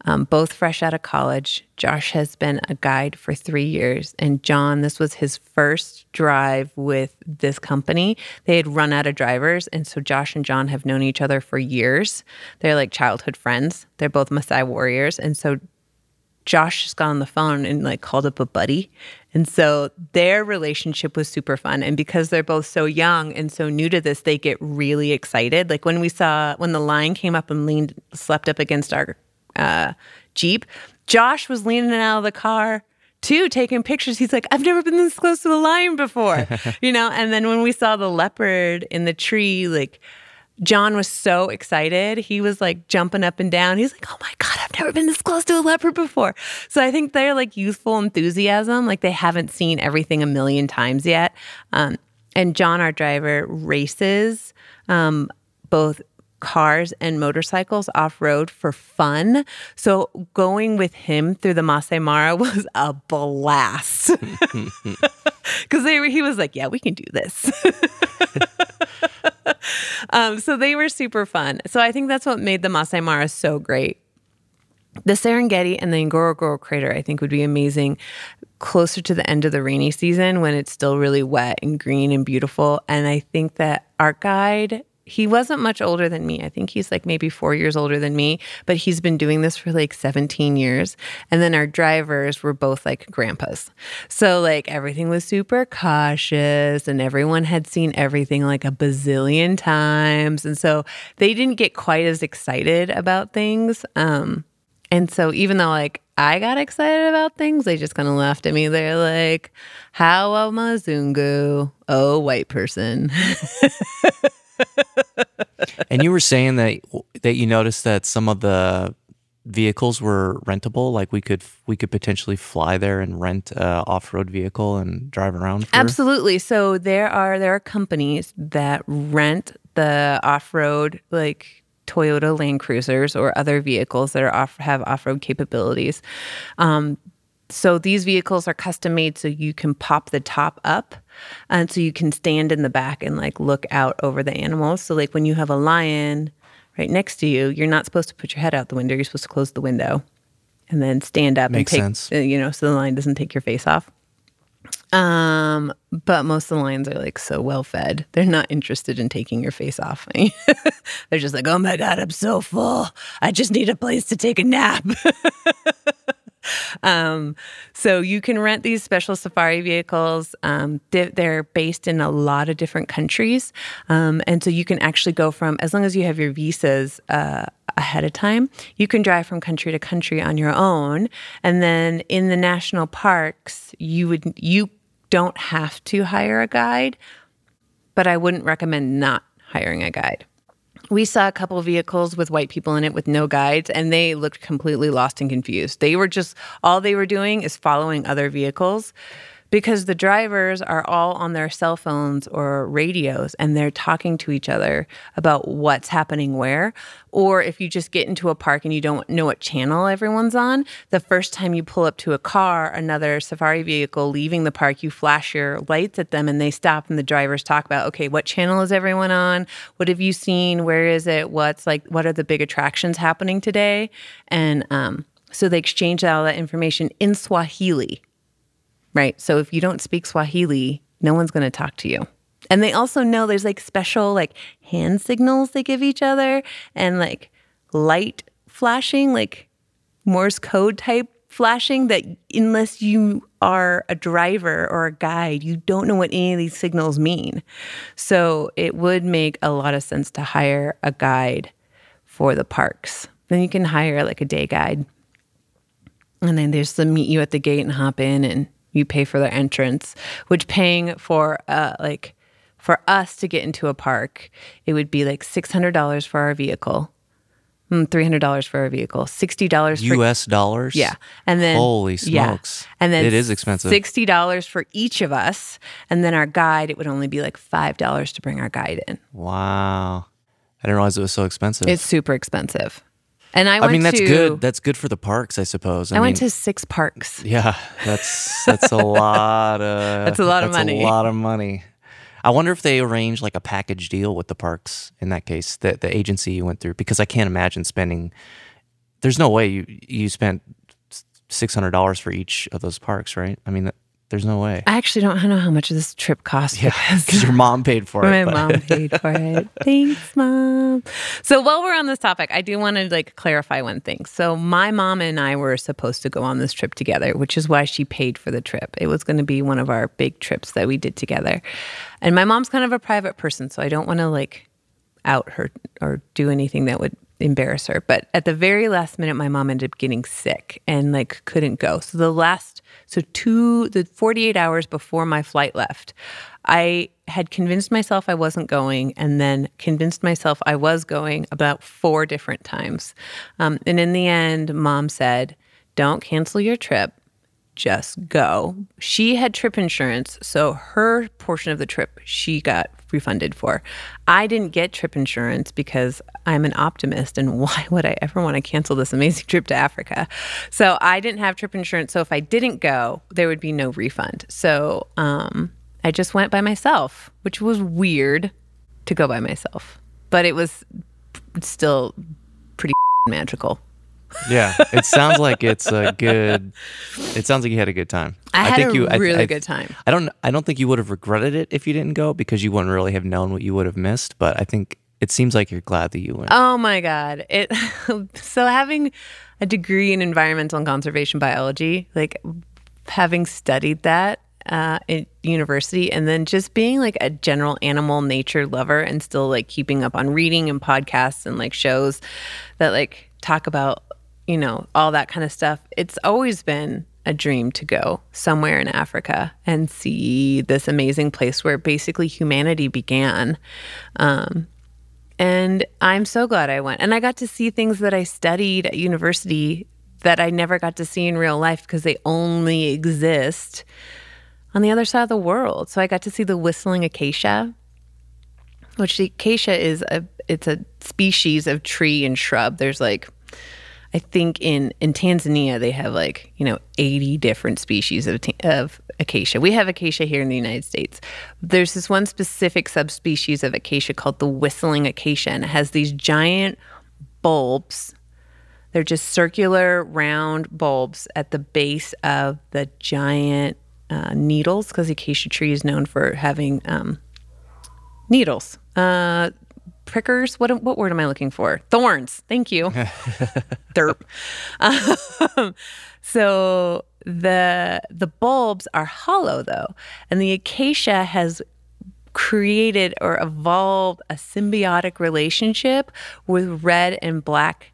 um, both fresh out of college. Josh has been a guide for three years. And John, this was his first drive with this company. They had run out of drivers. And so Josh and John have known each other for years. They're like childhood friends. They're both Maasai warriors. And so Josh just got on the phone and like called up a buddy. And so their relationship was super fun. And because they're both so young and so new to this, they get really excited. Like when we saw, when the lion came up and leaned, slept up against our uh, Jeep, Josh was leaning out of the car too, taking pictures. He's like, I've never been this close to a lion before, you know? And then when we saw the leopard in the tree, like, John was so excited. He was like jumping up and down. He's like, "Oh my god, I've never been this close to a leopard before." So I think they're like youthful enthusiasm, like they haven't seen everything a million times yet. Um, and John, our driver, races um, both cars and motorcycles off road for fun. So going with him through the Masai Mara was a blast because he was like, "Yeah, we can do this." um, so they were super fun. So I think that's what made the Masai Mara so great. The Serengeti and the Ngorongoro crater, I think, would be amazing closer to the end of the rainy season when it's still really wet and green and beautiful. And I think that our guide, he wasn't much older than me. I think he's like maybe four years older than me, but he's been doing this for like 17 years. And then our drivers were both like grandpas. So, like, everything was super cautious and everyone had seen everything like a bazillion times. And so they didn't get quite as excited about things. Um, and so even though like I got excited about things, they just kind of laughed at me. They're like, "How a Mzungu? Oh, white person." and you were saying that that you noticed that some of the vehicles were rentable like we could we could potentially fly there and rent a off-road vehicle and drive around for Absolutely. So there are there are companies that rent the off-road like Toyota Land Cruisers or other vehicles that are off have off-road capabilities. Um, so these vehicles are custom made so you can pop the top up and so you can stand in the back and like look out over the animals. So like when you have a lion right next to you, you're not supposed to put your head out the window. You're supposed to close the window and then stand up Makes and take sense. uh, you know so the lion doesn't take your face off. Um, but most of the lions are like so well fed. They're not interested in taking your face off. They're just like, "Oh my god, I'm so full. I just need a place to take a nap." um, so you can rent these special safari vehicles. Um, they, they're based in a lot of different countries, um, and so you can actually go from as long as you have your visas. Uh, ahead of time. You can drive from country to country on your own, and then in the national parks, you would you don't have to hire a guide, but I wouldn't recommend not hiring a guide we saw a couple vehicles with white people in it with no guides and they looked completely lost and confused. They were just all they were doing is following other vehicles because the drivers are all on their cell phones or radios and they're talking to each other about what's happening where. Or if you just get into a park and you don't know what channel everyone's on, the first time you pull up to a car, another safari vehicle leaving the park, you flash your lights at them and they stop and the drivers talk about, okay, what channel is everyone on? What have you seen? Where is it? What's like, what are the big attractions happening today? And, um, so they exchange all that information in Swahili Right. So if you don't speak Swahili, no one's going to talk to you. And they also know there's like special like hand signals they give each other and like light flashing, like Morse code type flashing that unless you are a driver or a guide, you don't know what any of these signals mean. So it would make a lot of sense to hire a guide for the parks. Then you can hire like a day guide. And then there's the meet you at the gate and hop in and you pay for their entrance, which paying for uh, like for us to get into a park, it would be like six hundred dollars for our vehicle, mm, three hundred dollars for our vehicle, sixty dollars U.S. dollars. Yeah, and then holy smokes, yeah. and then it is expensive. Sixty dollars for each of us, and then our guide, it would only be like five dollars to bring our guide in. Wow, I didn't realize it was so expensive. It's super expensive. And I, I mean, that's to, good. That's good for the parks, I suppose. I, I mean, went to six parks. Yeah, that's that's a lot of that's a lot of money. A lot of money. I wonder if they arrange like a package deal with the parks in that case, the the agency you went through, because I can't imagine spending. There's no way you you spent six hundred dollars for each of those parks, right? I mean, that, there's no way. I actually don't know how much this trip cost. Yeah, because your mom paid for it. My mom paid for it. Thanks, mom. So while we're on this topic, I do want to like clarify one thing. So my mom and I were supposed to go on this trip together, which is why she paid for the trip. It was going to be one of our big trips that we did together. And my mom's kind of a private person, so I don't want to like out her or do anything that would embarrass her. But at the very last minute, my mom ended up getting sick and like couldn't go. So the last, so two, the 48 hours before my flight left, I had convinced myself I wasn't going and then convinced myself I was going about four different times. Um, and in the end, mom said, don't cancel your trip just go. She had trip insurance, so her portion of the trip she got refunded for. I didn't get trip insurance because I'm an optimist and why would I ever want to cancel this amazing trip to Africa? So I didn't have trip insurance. So if I didn't go, there would be no refund. So um, I just went by myself, which was weird to go by myself, but it was still pretty magical. Yeah, it sounds like it's a good. It sounds like you had a good time. I, I had think a you, really I, I, good time. I don't. I don't think you would have regretted it if you didn't go because you wouldn't really have known what you would have missed. But I think it seems like you're glad that you went. Oh my god! It so having a degree in environmental and conservation biology, like having studied that uh, at university, and then just being like a general animal nature lover, and still like keeping up on reading and podcasts and like shows that like talk about you know, all that kind of stuff. It's always been a dream to go somewhere in Africa and see this amazing place where basically humanity began. Um, and I'm so glad I went. And I got to see things that I studied at university that I never got to see in real life because they only exist on the other side of the world. So I got to see the whistling acacia, which the acacia is a it's a species of tree and shrub. There's like I think in in Tanzania they have like you know 80 different species of of acacia. We have acacia here in the United States. There's this one specific subspecies of acacia called the whistling acacia, and it has these giant bulbs. They're just circular, round bulbs at the base of the giant uh, needles, because the acacia tree is known for having um, needles. Uh, prickers. What what word am I looking for? Thorns. Thank you. Derp. Um, so the the bulbs are hollow though, and the acacia has created or evolved a symbiotic relationship with red and black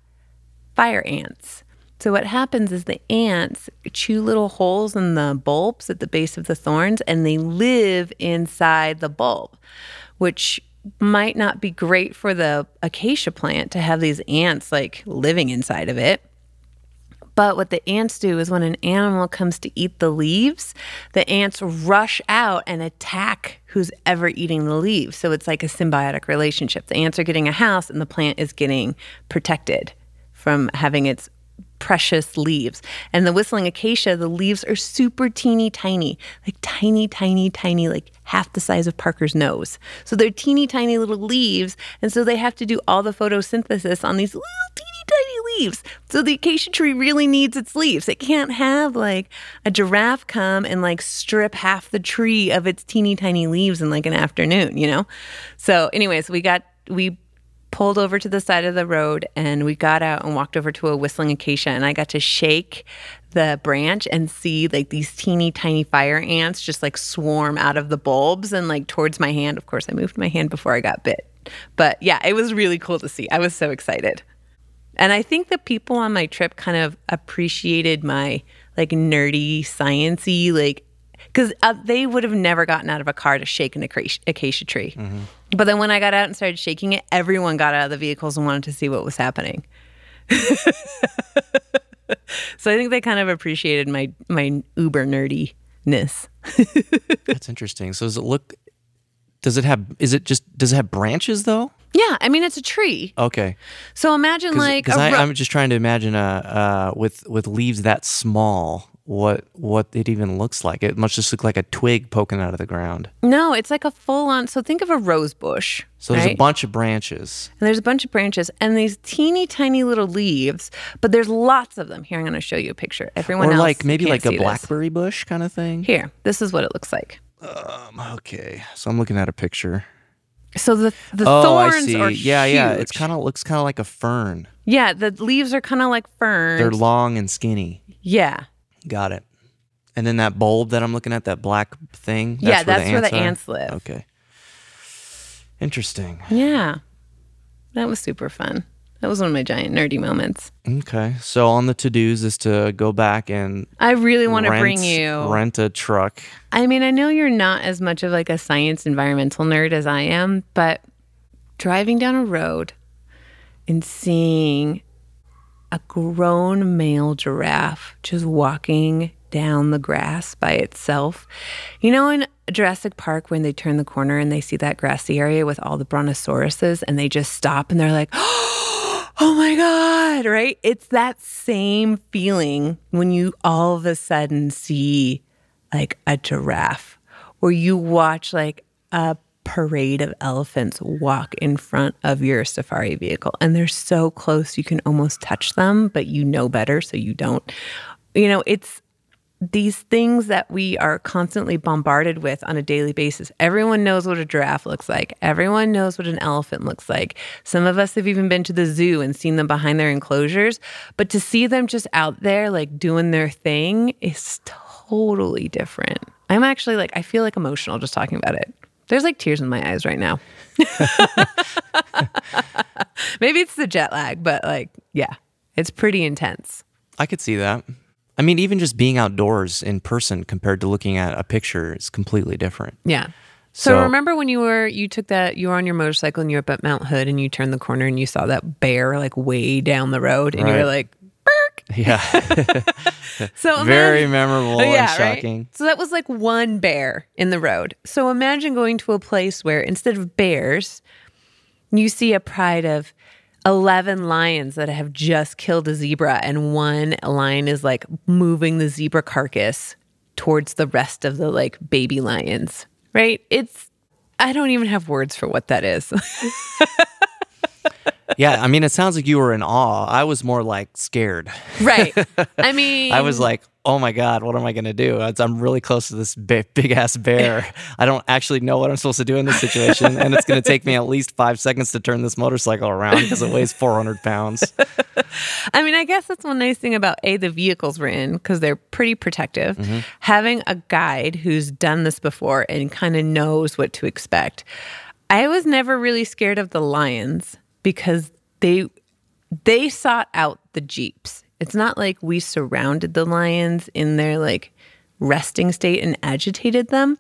fire ants. So what happens is the ants chew little holes in the bulbs at the base of the thorns and they live inside the bulb, which might not be great for the acacia plant to have these ants like living inside of it. But what the ants do is when an animal comes to eat the leaves, the ants rush out and attack who's ever eating the leaves. So it's like a symbiotic relationship. The ants are getting a house and the plant is getting protected from having its precious leaves. And the whistling acacia, the leaves are super teeny tiny, like tiny, tiny, tiny, like half the size of Parker's nose. So they're teeny tiny little leaves. And so they have to do all the photosynthesis on these little teeny tiny leaves. So the acacia tree really needs its leaves. It can't have like a giraffe come and like strip half the tree of its teeny tiny leaves in like an afternoon, you know? So, anyways, we got, we pulled over to the side of the road and we got out and walked over to a whistling acacia and I got to shake the branch and see like these teeny tiny fire ants just like swarm out of the bulbs and like towards my hand. Of course, I moved my hand before I got bit. But yeah, it was really cool to see. I was so excited. And I think the people on my trip kind of appreciated my like nerdy, sciency, like because uh, they would have never gotten out of a car to shake an acacia, acacia tree. Mm-hmm. But then when I got out and started shaking it, everyone got out of the vehicles and wanted to see what was happening. so I think they kind of appreciated my my uber nerdiness. That's interesting. So does it look? Does it have? Is it just? Does it have branches though? Yeah, I mean it's a tree. Okay. So imagine Cause, like because I'm just trying to imagine uh, uh with with leaves that small what what it even looks like. It must just look like a twig poking out of the ground. No, it's like a full on. So think of a rose bush. So there's right? a bunch of branches. And there's a bunch of branches and these teeny tiny little leaves, but there's lots of them. Here, I'm going to show you a picture. Everyone or else like maybe like a this. blackberry bush kind of thing. Here, this is what it looks like. Um, okay, so I'm looking at a picture. So the the oh, thorns are yeah, huge. yeah. It's kind of looks kind of like a fern. Yeah, the leaves are kind of like ferns. They're long and skinny. Yeah. Got it. And then that bulb that I'm looking at, that black thing. That's yeah, that's where the, ants, where the ants live. Okay. Interesting. Yeah, that was super fun. That was one of my giant nerdy moments. Okay, so on the to dos is to go back and I really want to bring you rent a truck. I mean, I know you're not as much of like a science environmental nerd as I am, but driving down a road and seeing a grown male giraffe just walking down the grass by itself. You know, in Jurassic Park, when they turn the corner and they see that grassy area with all the brontosauruses and they just stop and they're like, oh my God, right? It's that same feeling when you all of a sudden see like a giraffe or you watch like a parade of elephants walk in front of your safari vehicle and they're so close you can almost touch them but you know better so you don't you know it's these things that we are constantly bombarded with on a daily basis. Everyone knows what a giraffe looks like. Everyone knows what an elephant looks like. Some of us have even been to the zoo and seen them behind their enclosures, but to see them just out there like doing their thing is totally different. I'm actually like I feel like emotional just talking about it. There's like tears in my eyes right now. Maybe it's the jet lag, but like yeah, it's pretty intense. I could see that. I mean, even just being outdoors in person compared to looking at a picture is completely different. Yeah. So, so, remember when you were you took that you were on your motorcycle and you were up at Mount Hood and you turned the corner and you saw that bear like way down the road and right. you were like, Yeah. so very memorable yeah, and shocking. Right? So that was like one bear in the road. So imagine going to a place where instead of bears, you see a pride of 11 lions that have just killed a zebra, and one lion is like moving the zebra carcass towards the rest of the like baby lions, right? It's, I don't even have words for what that is. yeah, I mean, it sounds like you were in awe. I was more like scared. Right. I mean, I was like, oh my God, what am I going to do? I'm really close to this big, big ass bear. I don't actually know what I'm supposed to do in this situation. And it's going to take me at least five seconds to turn this motorcycle around because it weighs 400 pounds. I mean, I guess that's one nice thing about A, the vehicles we're in, because they're pretty protective. Mm-hmm. Having a guide who's done this before and kind of knows what to expect. I was never really scared of the lions because they they sought out the jeeps. It's not like we surrounded the lions in their like resting state and agitated them.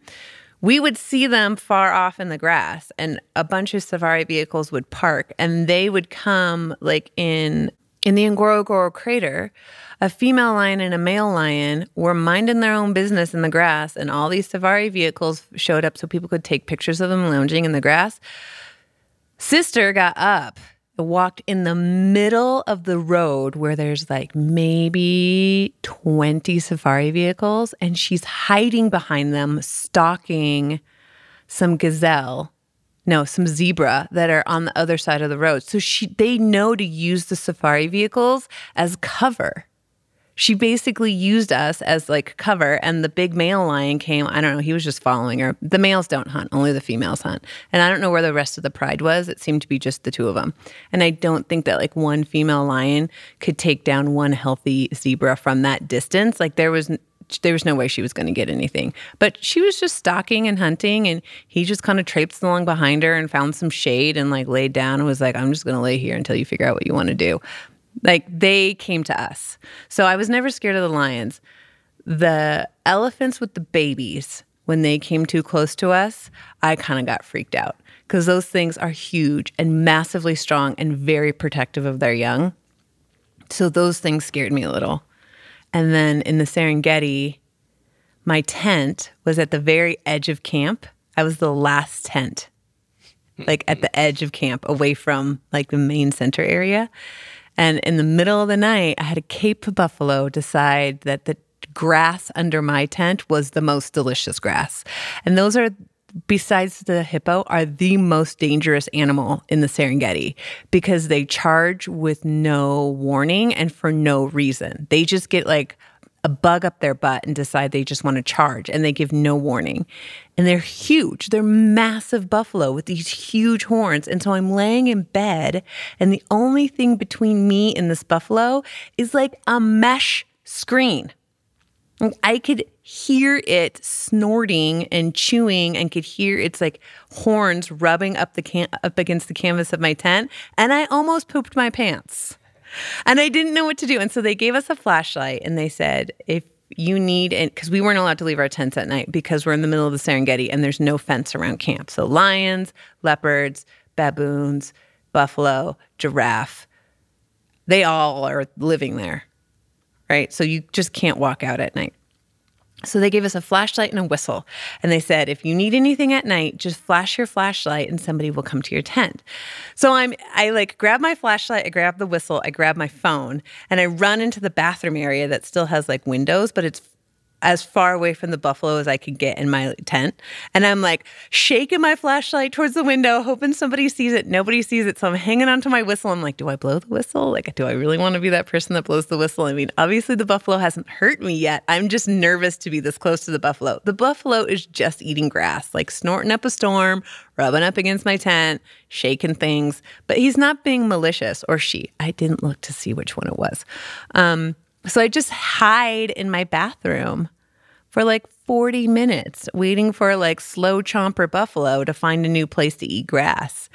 We would see them far off in the grass and a bunch of safari vehicles would park and they would come like in in the Ngorongoro crater, a female lion and a male lion were minding their own business in the grass and all these safari vehicles showed up so people could take pictures of them lounging in the grass. Sister got up and walked in the middle of the road where there's like maybe 20 safari vehicles, and she's hiding behind them, stalking some gazelle. No, some zebra that are on the other side of the road. So she they know to use the safari vehicles as cover she basically used us as like cover and the big male lion came i don't know he was just following her. The males don't hunt only the females hunt. And i don't know where the rest of the pride was. It seemed to be just the two of them and i don't think that like one female lion could take down one healthy zebra from that distance. Like there was there was no way she was going to get anything. But she was just stalking and hunting and he just kind of traipsed along behind her and found some shade and like laid down and was like i'm just going to lay here until you figure out what you want to do like they came to us. So I was never scared of the lions. The elephants with the babies, when they came too close to us, I kind of got freaked out because those things are huge and massively strong and very protective of their young. So those things scared me a little. And then in the Serengeti, my tent was at the very edge of camp. I was the last tent, like at the edge of camp, away from like the main center area. And in the middle of the night, I had a Cape buffalo decide that the grass under my tent was the most delicious grass. And those are besides the hippo are the most dangerous animal in the Serengeti because they charge with no warning and for no reason. They just get like a bug up their butt and decide they just want to charge and they give no warning. And they're huge. They're massive buffalo with these huge horns. And so I'm laying in bed and the only thing between me and this buffalo is like a mesh screen. I could hear it snorting and chewing and could hear its like horns rubbing up the can- up against the canvas of my tent and I almost pooped my pants. And I didn't know what to do. And so they gave us a flashlight and they said, if you need it, because we weren't allowed to leave our tents at night because we're in the middle of the Serengeti and there's no fence around camp. So lions, leopards, baboons, buffalo, giraffe, they all are living there, right? So you just can't walk out at night. So they gave us a flashlight and a whistle. And they said, if you need anything at night, just flash your flashlight and somebody will come to your tent. So I'm I like grab my flashlight, I grab the whistle, I grab my phone, and I run into the bathroom area that still has like windows, but it's as far away from the buffalo as I could get in my tent. And I'm like shaking my flashlight towards the window, hoping somebody sees it. Nobody sees it. So I'm hanging onto my whistle. I'm like, do I blow the whistle? Like, do I really want to be that person that blows the whistle? I mean, obviously the buffalo hasn't hurt me yet. I'm just nervous to be this close to the buffalo. The buffalo is just eating grass, like snorting up a storm, rubbing up against my tent, shaking things. But he's not being malicious, or she. I didn't look to see which one it was. Um, so I just hide in my bathroom for like 40 minutes waiting for like slow chomper buffalo to find a new place to eat grass.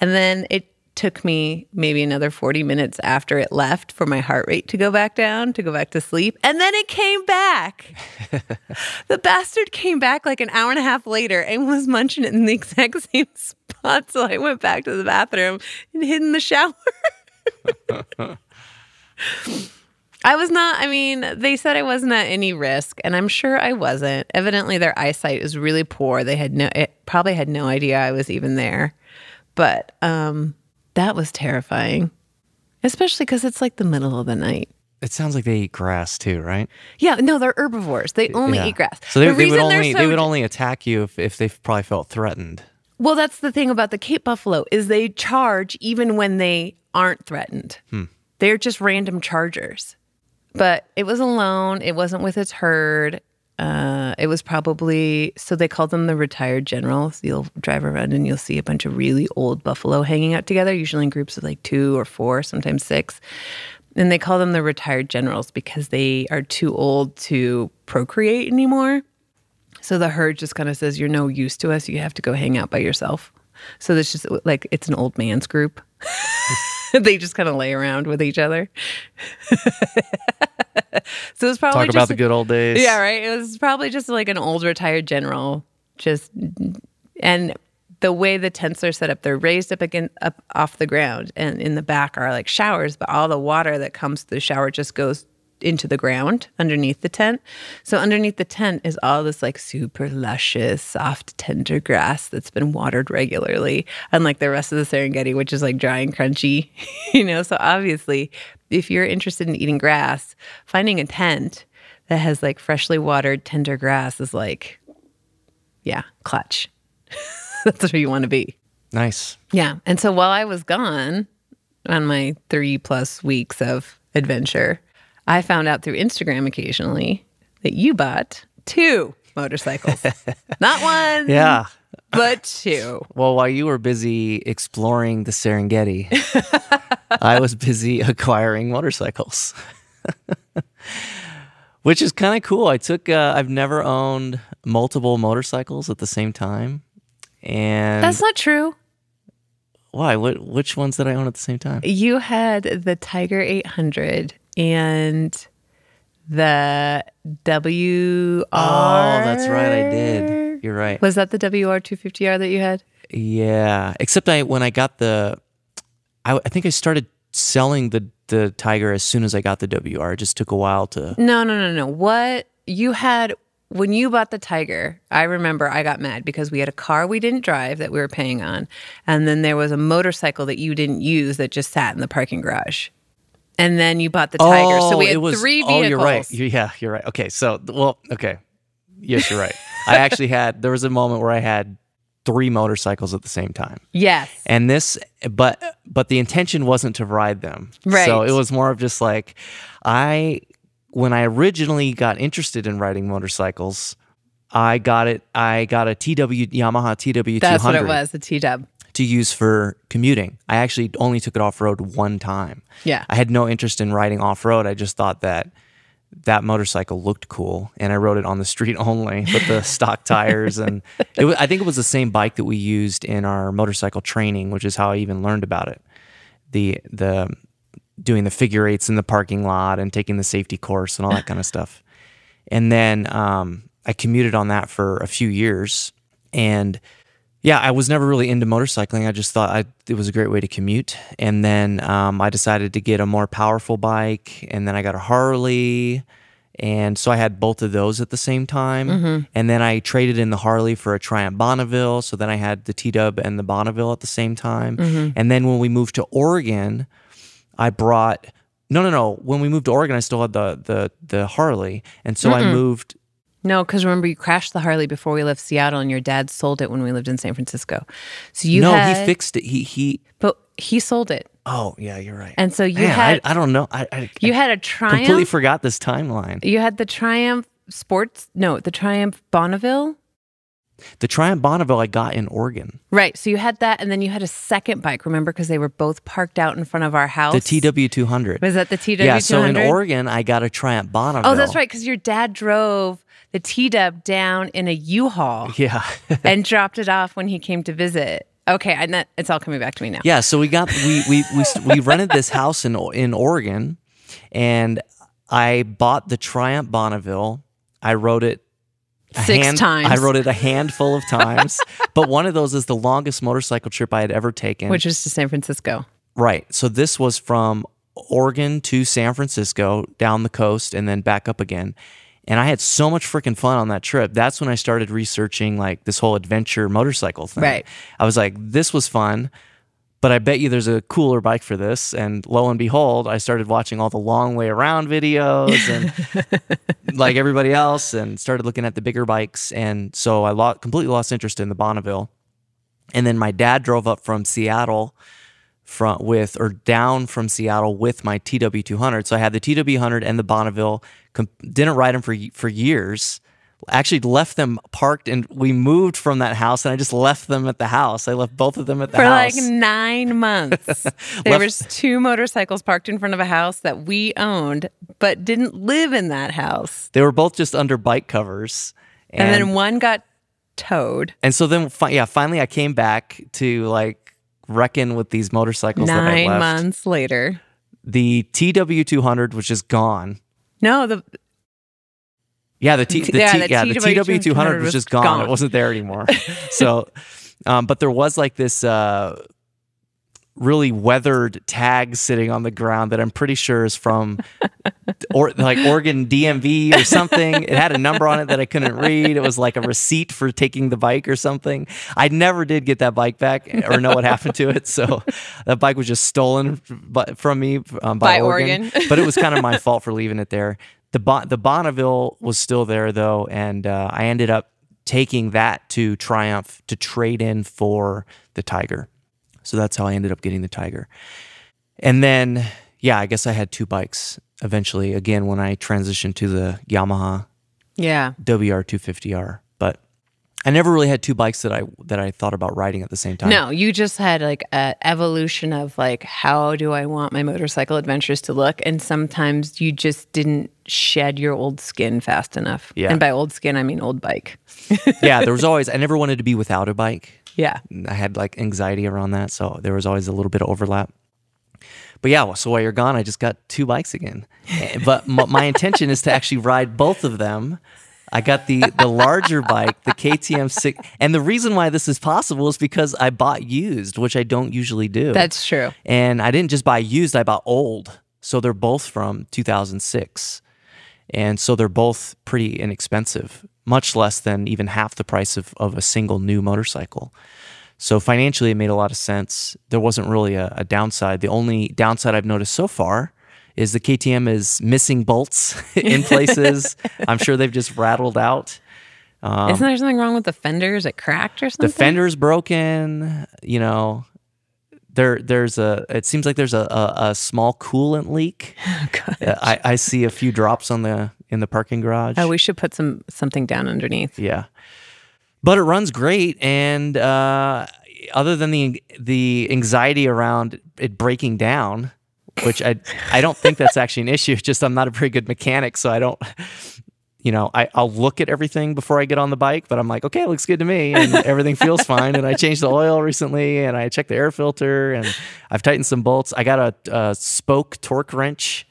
And then it took me maybe another 40 minutes after it left for my heart rate to go back down, to go back to sleep. And then it came back. the bastard came back like an hour and a half later and was munching it in the exact same spot. So I went back to the bathroom and hid in the shower. I was not, I mean, they said I wasn't at any risk, and I'm sure I wasn't. Evidently, their eyesight is really poor. They had no, it probably had no idea I was even there. But um, that was terrifying, especially because it's like the middle of the night. It sounds like they eat grass too, right? Yeah, no, they're herbivores. They only Yeah. eat grass. So they, The they would only so they would only attack you if, if they probably felt threatened. Well, that's the thing about the Cape Buffalo is they charge even when they aren't threatened. Hmm. They're just random chargers. But it was alone. It wasn't with its herd. Uh, it was probably so they called them the retired generals. You'll drive around and you'll see a bunch of really old buffalo hanging out together, usually in groups of like two or four, sometimes six. And they call them the retired generals because they are too old to procreate anymore. So the herd just kind of says, You're no use to us. You have to go hang out by yourself. So it's just like it's an old man's group. they just kind of lay around with each other. so it's probably Talk just, about the good old days. yeah, right. It was probably just like an old retired general, just and the way the tents are set up, they're raised up again up off the ground, and in the back are like showers, but all the water that comes to the shower just goes into the ground underneath the tent. So underneath the tent is all this like super luscious, soft, tender grass that's been watered regularly, unlike the rest of the Serengeti, which is like dry and crunchy, you know. So obviously, if you're interested in eating grass, finding a tent that has like freshly watered, tender grass is like, yeah, clutch. that's where you want to be. Nice. Yeah. And so while I was gone on my three plus weeks of adventure, I found out through Instagram occasionally that you bought two motorcycles. Not one, Yeah. but two. Well, while you were busy exploring the Serengeti, I was busy acquiring motorcycles, which is kind of cool. I took, uh, I've never owned multiple motorcycles at the same time. And That's not true. why? What, which ones did I own at the same time? You had the Tiger 800 and the WR. Oh, that's right. I did. You're right. Was that the WR 250R that you had? Yeah. Except I, when I got the, I, I think I started selling the, the Tiger as soon as I got the WR. It just took a while to, No, no, no, no. What you had when you bought the Tiger, I remember I got mad because we had a car we didn't drive that we were paying on. And then there was a motorcycle that you didn't use that just sat in the parking garage. And then you bought the Tiger. so we oh, had Oh, it was, three vehicles. Oh, you're right. Yeah, you're right. Okay, so well, okay, yes, you're right. I actually had there was a moment where I had three motorcycles at the same time, Yes. and this, but but the intention wasn't to ride them. Right. So it was more of just like I when I originally got interested in riding motorcycles. I got it. I got a TW Yamaha TW200 That's what it was, the T dub. To use for commuting. I actually only took it off road one time. Yeah. I had no interest in riding off road. I just thought that that motorcycle looked cool, and I rode it on the street only with the stock tires. And it was, I think it was the same bike that we used in our motorcycle training, which is how I even learned about it. The the doing the figure eights in the parking lot and taking the safety course and all that kind of stuff. And then um, I commuted on that for a few years, and yeah, I was never really into motorcycling. I just thought I, it was a great way to commute. And then um, I decided to get a more powerful bike, and then I got a Harley. And so I had both of those at the same time. And then I traded in the Harley for a Triumph Bonneville. So then I had the T Dub and the Bonneville at the same time. And then when we moved to Oregon, I brought no, no, no. When we moved to Oregon, I still had the the the Harley, and so I moved. No, because remember you crashed the Harley before we left Seattle, and your dad sold it when we lived in San Francisco. So you no, had, he fixed it. He he. but he sold it, Oh yeah, you're right. and so you Man, had I, I don't know. I, I you had a Triumph. completely forgot this timeline. you had the Triumph Sports. No, the Triumph Bonneville. The Triumph Bonneville I got in Oregon. Right. So you had that, and then you had a second bike. Remember, because they were both parked out in front of our house. The TW200. was that the TW? yeah, so in Oregon I got a Triumph Bonneville. Oh, that's right. Because your dad drove the T Dub down in a U-Haul Yeah. and dropped it off when he came to visit. Okay, and that it's all coming back to me now. yeah, so we got we we we, we rented this house in in Oregon and I bought the Triumph Bonneville. I wrote it Six times. I wrote it a handful of times, but one of those is the longest motorcycle trip I had ever taken. Which was to San Francisco. Right. So this was from Oregon to San Francisco, down the coast, and then back up again. And I had so much freaking fun on that trip. That's when I started researching like this whole adventure motorcycle thing. Right. I was like, this was fun, but I bet you there's a cooler bike for this. And lo and behold, I started watching all the long way around videos and like everybody else and started looking at the bigger bikes. And so I lost, completely lost interest in the Bonneville. And then my dad drove up from Seattle from with or down from Seattle with my TW200. So I had the TW100 and the Bonneville. Com- didn't ride them for for years. Actually left them parked and we moved from that house and I just left them at the house. I left both of them at the For house. For like nine months. there Left- was two motorcycles parked in front of a house that we owned, but didn't live in that house. they were both just under bike covers. And, then one got towed. And so then, yeah, finally I came back to like reckon with these motorcycles that I Nine months later. The TW200, which is gone. No, the Yeah, the T, the Yeah, T, the yeah, the TW200 TW200 was was just gone. gone. It wasn't there anymore. so, um, but there was like this uh, really weathered tag sitting on the ground that I'm pretty sure is from or like Oregon DMV or something. It had a number on it that I couldn't read. It was like a receipt for taking the bike or something. I never did get that bike back or know what happened to it. So that bike was just stolen from me um, by, By Oregon. Oregon. but it was kind of my fault for leaving it there. The bon- the Bonneville was still there though, and uh, I ended up taking that to Triumph to trade in for the Tiger. So that's how I ended up getting the Tiger. And then, yeah, I guess I had two bikes eventually. Again, when I transitioned to the Yamaha yeah. WR250R, but I never really had two bikes that I that I thought about riding at the same time. No, you just had like a evolution of like how do I want my motorcycle adventures to look, and sometimes you just didn't shed your old skin fast enough. Yeah. and by old skin I mean old bike. yeah, there was always I never wanted to be without a bike. Yeah, I had like anxiety around that, so there was always a little bit of overlap. But yeah, so while you're gone, I just got two bikes again. Eh, But m- my intention is to actually ride both of them. I got the the larger bike, the KTM six, and the reason why this is possible is because I bought used, which I don't usually do. that's true. and I didn't just buy used; I bought old. So they're both from 2006, and so they're both pretty inexpensive, much less than even half the price of, of a single new motorcycle. So financially, it made a lot of sense. There wasn't really a, a downside. The only downside I've noticed so far is the KTM is missing bolts in places. I'm sure they've just rattled out. Isn't there something wrong with the fenders? It cracked or something? Um, The fender's broken. You know, there there's a. It seems like there's a a, a small coolant leak. Uh, I, I see a few drops on the in the parking garage. Oh, we should put some something down underneath. Yeah, but it runs great, and uh, other than the the anxiety around it breaking down, which I I don't think that's actually an issue. It's just I'm not a very good mechanic, so I don't. You know, I, I'll look at everything before I get on the bike, but I'm like, okay, it looks good to me, and everything feels fine. And I changed the oil recently, and I checked the air filter, and I've tightened some bolts. I got a, a spoke torque wrench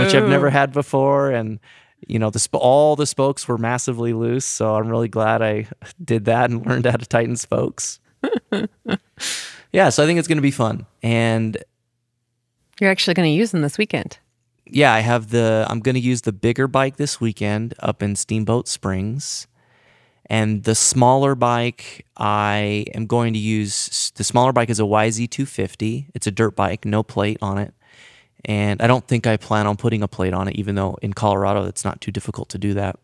which I've never had before. And you know, the sp- all the spokes were massively loose, so I'm really glad I did that and learned how to tighten spokes. yeah, so I think it's going to be fun. And You're actually going to use them this weekend. yeah, I have the I'm going to use the bigger bike this weekend up in Steamboat Springs. And the smaller bike, I am going to use the smaller bike is a YZ250. It's a dirt bike, no plate on it. And I don't think I plan on putting a plate on it, even though in Colorado it's not too difficult to do that.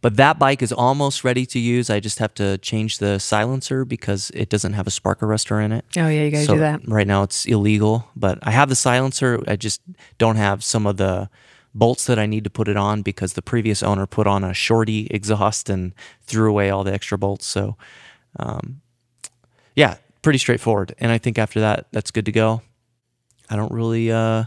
But that bike is almost ready to use. I just have to change the silencer because it doesn't have a spark arrestor in it. Oh yeah, you got to So do that. Right now it's illegal, but I have the silencer. I just don't have some of the bolts that I need to put it on because the previous owner put on a shorty exhaust and threw away all the extra bolts. So, um, yeah, pretty straightforward. And I think after that, that's good to go. I don't really, uh,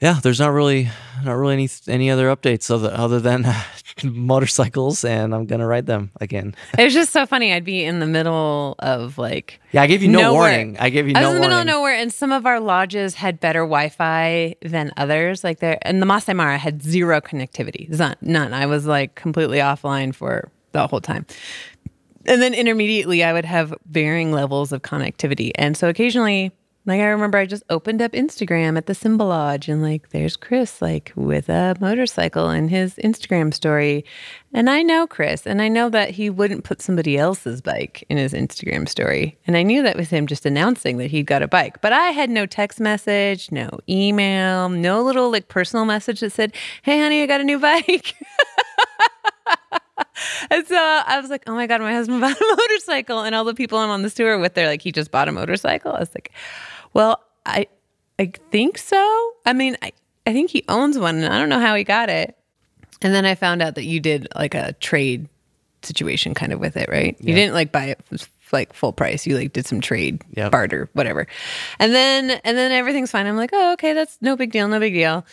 yeah, there's not really, not really any any other updates other other than motorcycles, and I'm gonna ride them again. It was just so funny. I'd be in the middle of like Yeah, I gave you no Nowhere. warning. I gave you I no was in the middle warning. of nowhere, and some of our lodges had better Wi-Fi than others. Like there, and the Masai Mara had zero connectivity, none. none. I was like completely offline for the whole time. And then intermediately, I would have varying levels of connectivity, and so occasionally. Like I remember, I just opened up Instagram at the Symbol Lodge, and like, there's Chris, like with a motorcycle in his Instagram story, and I know Chris, and I know that he wouldn't put somebody else's bike in his Instagram story. And I knew that was him just announcing that he'd got a bike. But I had no text message, no email, no little like personal message that said, Hey, honey, I got a new bike. and so I was like, Oh my God, my husband bought a motorcycle. And all the people I'm on this tour with, they're like, He just bought a motorcycle. I was like, Well, I I think so. I mean, I, I think he owns one and I don't know how he got it. And then I found out that you did like a trade situation kind of with it, right? You didn't like buy it like full price. You like did some trade, Yep. barter, whatever. And then and then everything's fine. I'm like, "Oh, okay, that's no big deal, no big deal."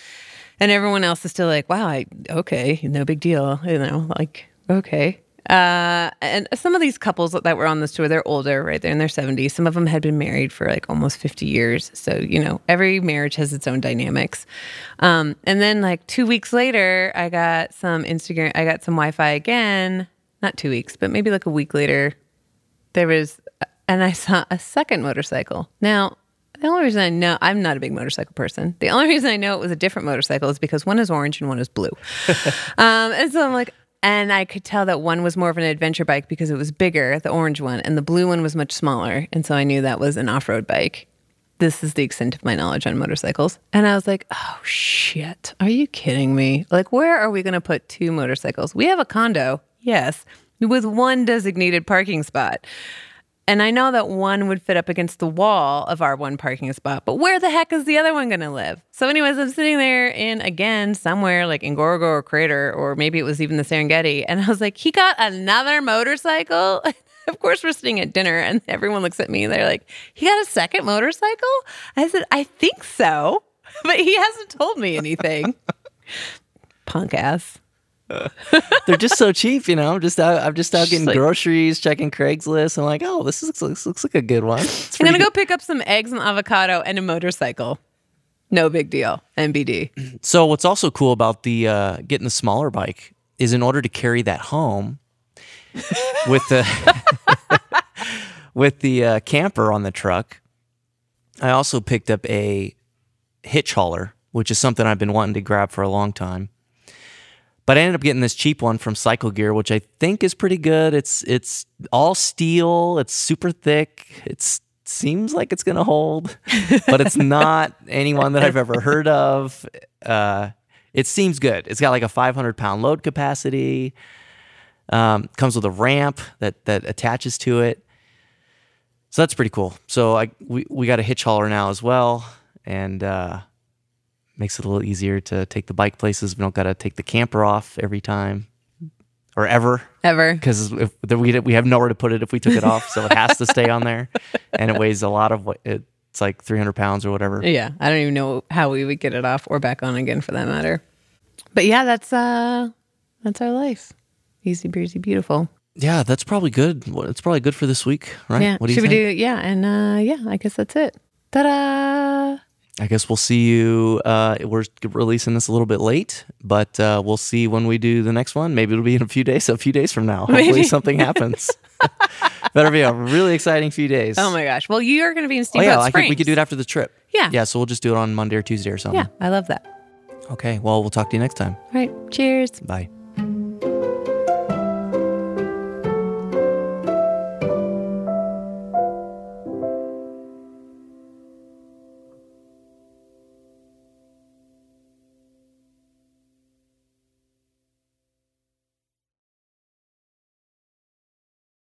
And everyone else is still like, "Wow, I okay, no big deal." You know, like, okay. Uh, and some of these couples that were on this tour, they're older, right? They're in their 70s. Some of them had been married for like almost 50 years. So, you know, every marriage has its own dynamics. Um, and then like two weeks later, I got some Instagram, I got some Wi Fi again. Not two weeks, but maybe like a week later, there was, and I saw a second motorcycle. Now, the only reason I know I'm not a big motorcycle person. The only reason I know it was a different motorcycle is because one is orange and one is blue. um, and so I'm like, and I could tell that one was more of an adventure bike because it was bigger, the orange one, and the blue one was much smaller. And so I knew that was an off road bike. This is the extent of my knowledge on motorcycles. And I was like, oh shit, are you kidding me? Like, where are we going to put two motorcycles? We have a condo, yes, with one designated parking spot. And I know that one would fit up against the wall of our one parking spot, but where the heck is the other one going to live? So, anyways, I'm sitting there in again somewhere like in Ngorongoro Crater, or maybe it was even the Serengeti. And I was like, he got another motorcycle. of course, we're sitting at dinner, and everyone looks at me. And they're like, he got a second motorcycle? I said, I think so, but he hasn't told me anything. Punk ass. They're just so cheap, you know. I'm just out. I'm just out Just getting like- groceries, checking Craigslist. I'm like, oh, this looks this looks like a good one. I'm gonna go pick up some eggs and avocado and a motorcycle. No big deal. NBD. So what's also cool about the uh, getting the smaller bike is in order to carry that home with the with the uh, camper on the truck, I also picked up a hitch hauler, which is something I've been wanting to grab for a long time. But I ended up getting this cheap one from Cycle Gear, which I think is pretty good. It's it's all steel. It's super thick. It's seems like it's gonna hold, but it's not anyone that I've ever heard of. Uh, it seems good. It's got like a 500 pound load capacity. Um, comes with a ramp that that attaches to it. So that's pretty cool. So I we, we got a hitch hauler now as well, and uh, makes it a little easier to take the bike places. We don't got to take the camper off every time or ever Ever. because if we we have nowhere to put it if we took it off, so it has to stay on there, and it weighs a lot of what it's like 300 pounds or whatever. Yeah. I don't even know how we would get it off or back on again for that matter. But yeah, that's uh that's our life. Easy breezy beautiful. Yeah, that's probably good. It's probably good for this week, right? Yeah. What do you Should we do yeah, and uh yeah, I guess that's it. Ta-da! I guess we'll see you. Uh, we're releasing this a little bit late, but uh, we'll see when we do the next one. Maybe it'll be in a few days. A few days from now, hopefully Maybe. something happens. Better be a really exciting few days. Oh my gosh. Well, you are going to be in Oh Steamboat yeah, I Springs. think we could do it after the trip. Yeah. Yeah, so we'll just do it on Monday or Tuesday or something. Yeah, I love that. Okay. Well, we'll talk to you next time. All right. Cheers. Bye.